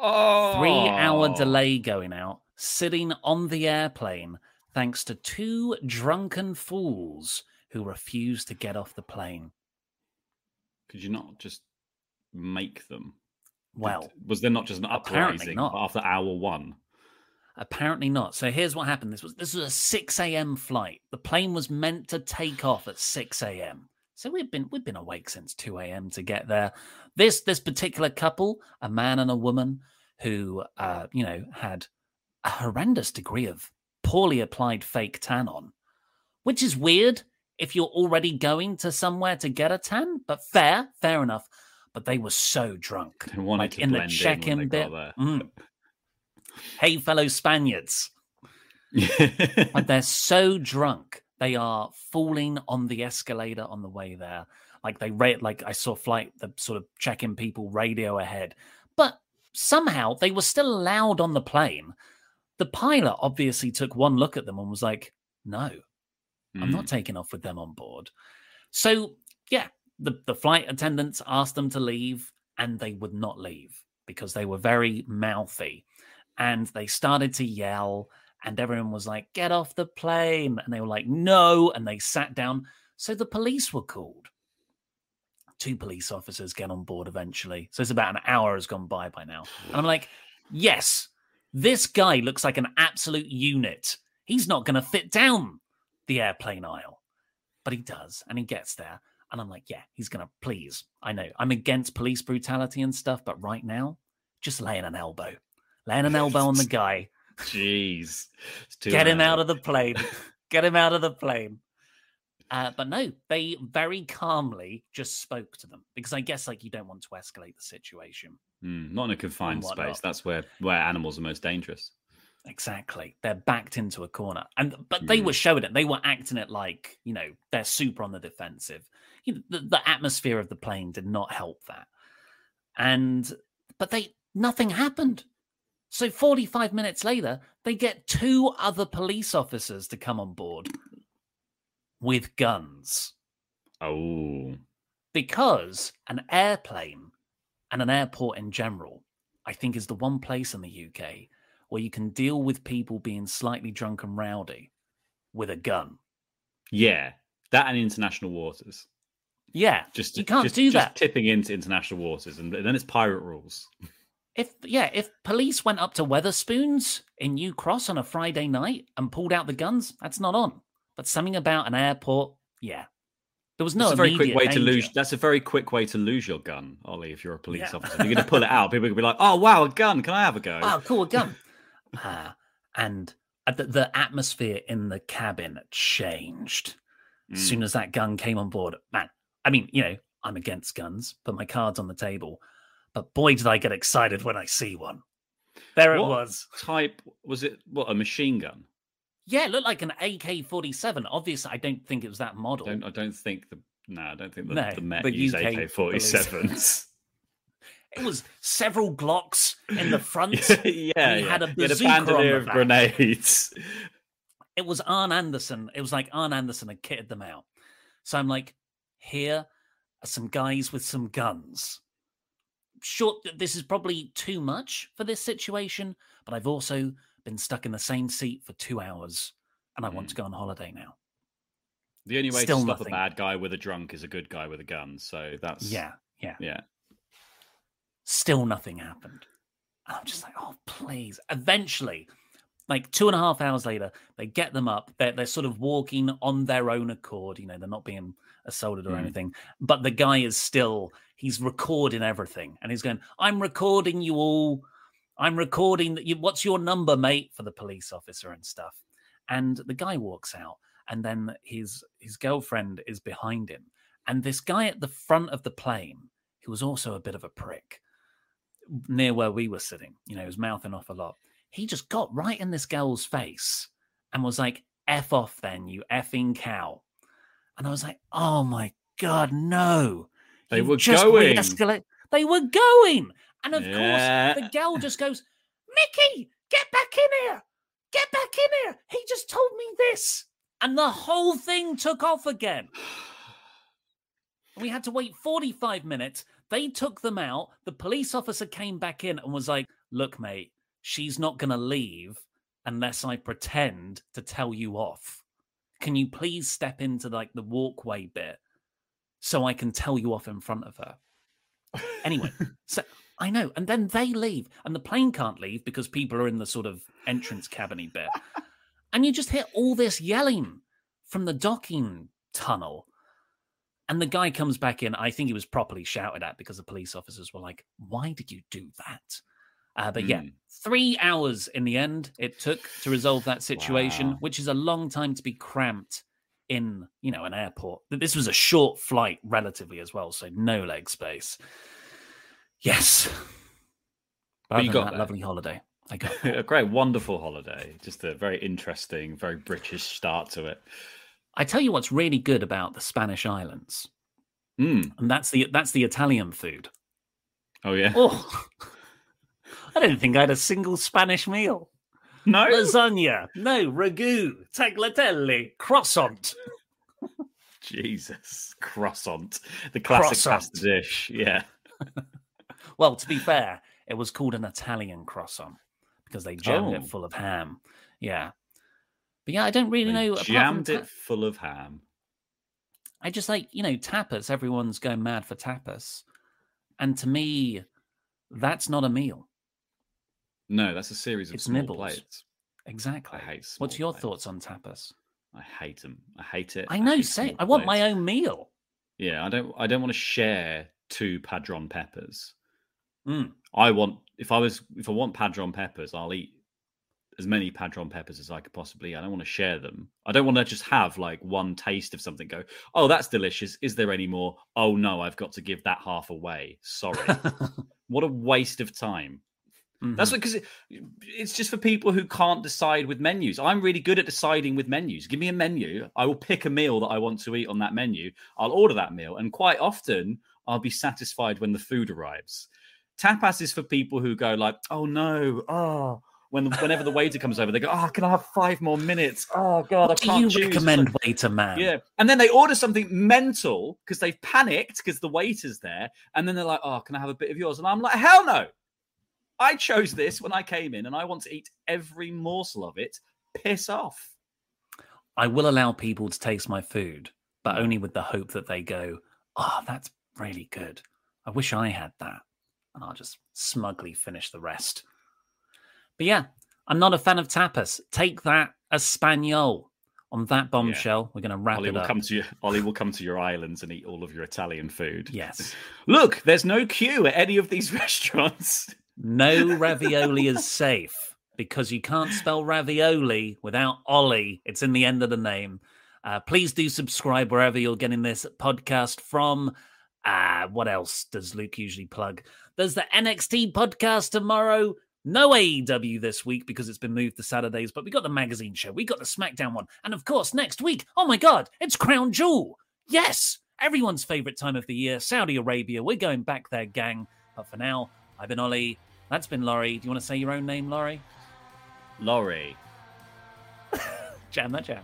Oh, Three hour oh. delay going out, sitting on the airplane thanks to two drunken fools who refused to get off the plane. Could you not just make them? Did- Well, was there not just an uprising not. after hour one? Apparently not. So here's what happened. This was this was a 6 a.m. flight. The plane was meant to take off at 6 a.m. So we've been we've been awake since 2 a.m. to get there. This this particular couple, a man and a woman, who uh, you know, had a horrendous degree of poorly applied fake tan on, which is weird if you're already going to somewhere to get a tan, but fair, fair enough. But they were so drunk. Like to in the in check-in they bit. Mm. Hey, fellow Spaniards. but they're so drunk they are falling on the escalator on the way there. Like they rate like i saw flight the sort of check-in people radio ahead but somehow they were still allowed on the plane. The pilot obviously took one look at them and was like no i'm not Mm. taking off with them on board. So yeah the, the flight attendants asked them to leave and they would not leave because they were very mouthy and they started to yell and everyone was like get off the plane and they were like no and they sat down. So the police were called. Two police officers get on board eventually. So it's about an hour has gone by by now. And i'm like yes this guy looks like an absolute unit. He's not going to fit down the airplane aisle. But he does and he gets there and i'm like yeah he's going to please i know i'm against police brutality and stuff but right now just laying an elbow. Laying an elbow on the guy Jeez, get him out of the plane. Get him out of the plane. Uh, but no they very calmly just spoke to them because i guess like you don't want to escalate the situation Mm, not in a confined space. That's where where animals are most dangerous. exactly. They're backed into a corner. And but they were Mm. showing it. They were acting it like you know they're super on the defensive. You know, the, the atmosphere of the plane did not help that. And but they nothing happened so 45 minutes later they get two other police officers to come on board with guns Oh, because an airplane and an airport in general, I think, is the one place in the UK where you can deal with people being slightly drunk and rowdy with a gun. yeah, that and international waters. Yeah, Just you can't just, do just that. Tipping into international waters, and then it's pirate rules. If yeah, if police went up to Wetherspoons in New Cross on a Friday night and pulled out the guns, that's not on. But something about an airport, yeah, there was no That's a very quick way to lose. That's a very quick way to lose your gun, Ollie. If you're a police Yeah. officer, you're going to pull it out. People will be like, "Oh wow, a gun! Can I have a go?" Oh, cool, a gun. Ah, and uh, the, the atmosphere in the cabin changed as Mm. soon as that gun came on board. Man, I mean, you know, I'm against guns, but my cards on the table. But boy, did I get excited when I see one. There it What was. type was it? What a machine gun? Yeah, it looked like an AK 47. Obviously, I don't think it was that model. I don't, I don't think the no, I don't think the, No, the Met the use AK forty sevens. It was several Glocks in the front. yeah, he yeah. had a He had a bazooka on the of back. grenades. it was Arn Anderson. It was like Arn Anderson had kitted them out. So I'm like, here are some guys with some guns. Sure, th- this is probably too much for this situation, but I've also been stuck in the same seat for two hours and I want Mm. to go on holiday now. The only way Still to stop nothing. a bad guy with a drunk is a good guy with a gun. So that's Yeah, yeah. yeah. Still nothing happened. And I'm just like, oh, please. Eventually, like two and a half hours later, they get them up. They're, they're sort of walking on their own accord. You know, they're not being assaulted or Mm. anything. But the guy is still, he's recording everything. And he's going, I'm recording you all. I'm recording that you. What's your number, mate? For the police officer and stuff. And the guy walks out, and then his his girlfriend is behind him. And this guy at the front of the plane who was also a bit of a prick near where we were sitting. You know, he was mouthing off a lot. He just got right in this girl's face and was like, F off then, you effing cow. And I was like, oh my God, no. They were just going. re-escalate- They were going. And of Yeah. course, the girl just goes, Mickey, get back in here. Get back in here. He just told me this. And the whole thing took off again. We had to wait 45 minutes. They took them out. The police officer came back in and was like, Look, mate, she's not going to leave unless I pretend to tell you off. Can you please step into like the walkway bit so I can tell you off in front of her? Anyway, so I know. And then they leave, and the plane can't leave because people are in the sort of entrance cabiny bit. And you just hear all this yelling from the docking tunnel. And the guy comes back in. I think he was properly shouted at because the police officers were like, Why did you do that? Uh, but yeah, Mm. three hours in the end it took to resolve that situation, Wow. which is a long time to be cramped in, you know, an airport. This was a short flight relatively as well, so no leg space. Yes. But you got that lovely holiday. I got a great, wonderful holiday. Just a very interesting, very British start to it. I tell you what's really good about the Spanish islands, Mm. and that's the that's the Italian food. Oh yeah. Oh, I don't think I had a single Spanish meal. No. Lasagna, no ragu, tagliatelle, croissant. Jesus, croissant, the classic Croissant. pasta dish. Yeah. Well, to be fair, it was called an Italian croissant because they jammed Oh. it full of ham. Yeah, but yeah, I don't really They know. jammed ta- it full of ham. I just like you know tapas. Everyone's going mad for tapas, and to me, that's not a meal. No, that's a series of It's small nibbles. plates. Exactly. I hate. What's your plates. thoughts on tapas? I hate them. I hate it. I know. hate Say, I want my own meal. Yeah, I don't. I don't want to share two padron peppers. Mm. I want. If I was, if I want padron peppers, I'll eat as many padron peppers as I could possibly. eat. I don't want to share them. I don't want to just have like one taste of something. Go, oh, that's delicious. Is there any more? Oh no, I've got to give that half away. Sorry. what a waste of time. That's Mhm. what because it, it's just for people who can't decide with menus. I'm really good at deciding with menus. Give me a menu, I will pick a meal that I want to eat on that menu. I'll order that meal, and quite often I'll be satisfied when the food arrives. Tapas is for people who go like, "Oh no, oh." When whenever the waiter comes over, they go, "Oh, can I have five more minutes? Oh God, What I do can't you choose." Recommend, waiter man? yeah. And then they order something mental because they've panicked because the waiter's there. And then they're like, oh, can I have a bit of yours? And I'm like, hell no. I chose this when I came in and I want to eat every morsel of it. Piss off. I will allow people to taste my food, but only with the hope that they go, "Oh, that's really good. I wish I had that," and I'll just smugly finish the rest. But yeah, I'm not a fan of tapas. Take that, Espanol. On that bombshell, we're going to wrap Ollie it will up. come to you. Ollie will come to your islands and eat all of your Italian food. Yes. Look, there's no queue at any of these restaurants. No ravioli is safe because you can't spell ravioli without Ollie. It's in the end of the name. Uh, please do subscribe wherever you're getting this podcast from. Uh, what else does Luke usually plug? There's the NXT podcast tomorrow. No AEW this week because it's been moved to Saturdays, but we got the magazine show, we got the SmackDown one, and of course, next week, oh my God, it's Crown Jewel. Yes, everyone's favorite time of the year, Saudi Arabia. We're going back there, gang. But for now, I've been Ollie. That's been Laurie. Do you want to say your own name, Laurie? Laurie. Jam that jam.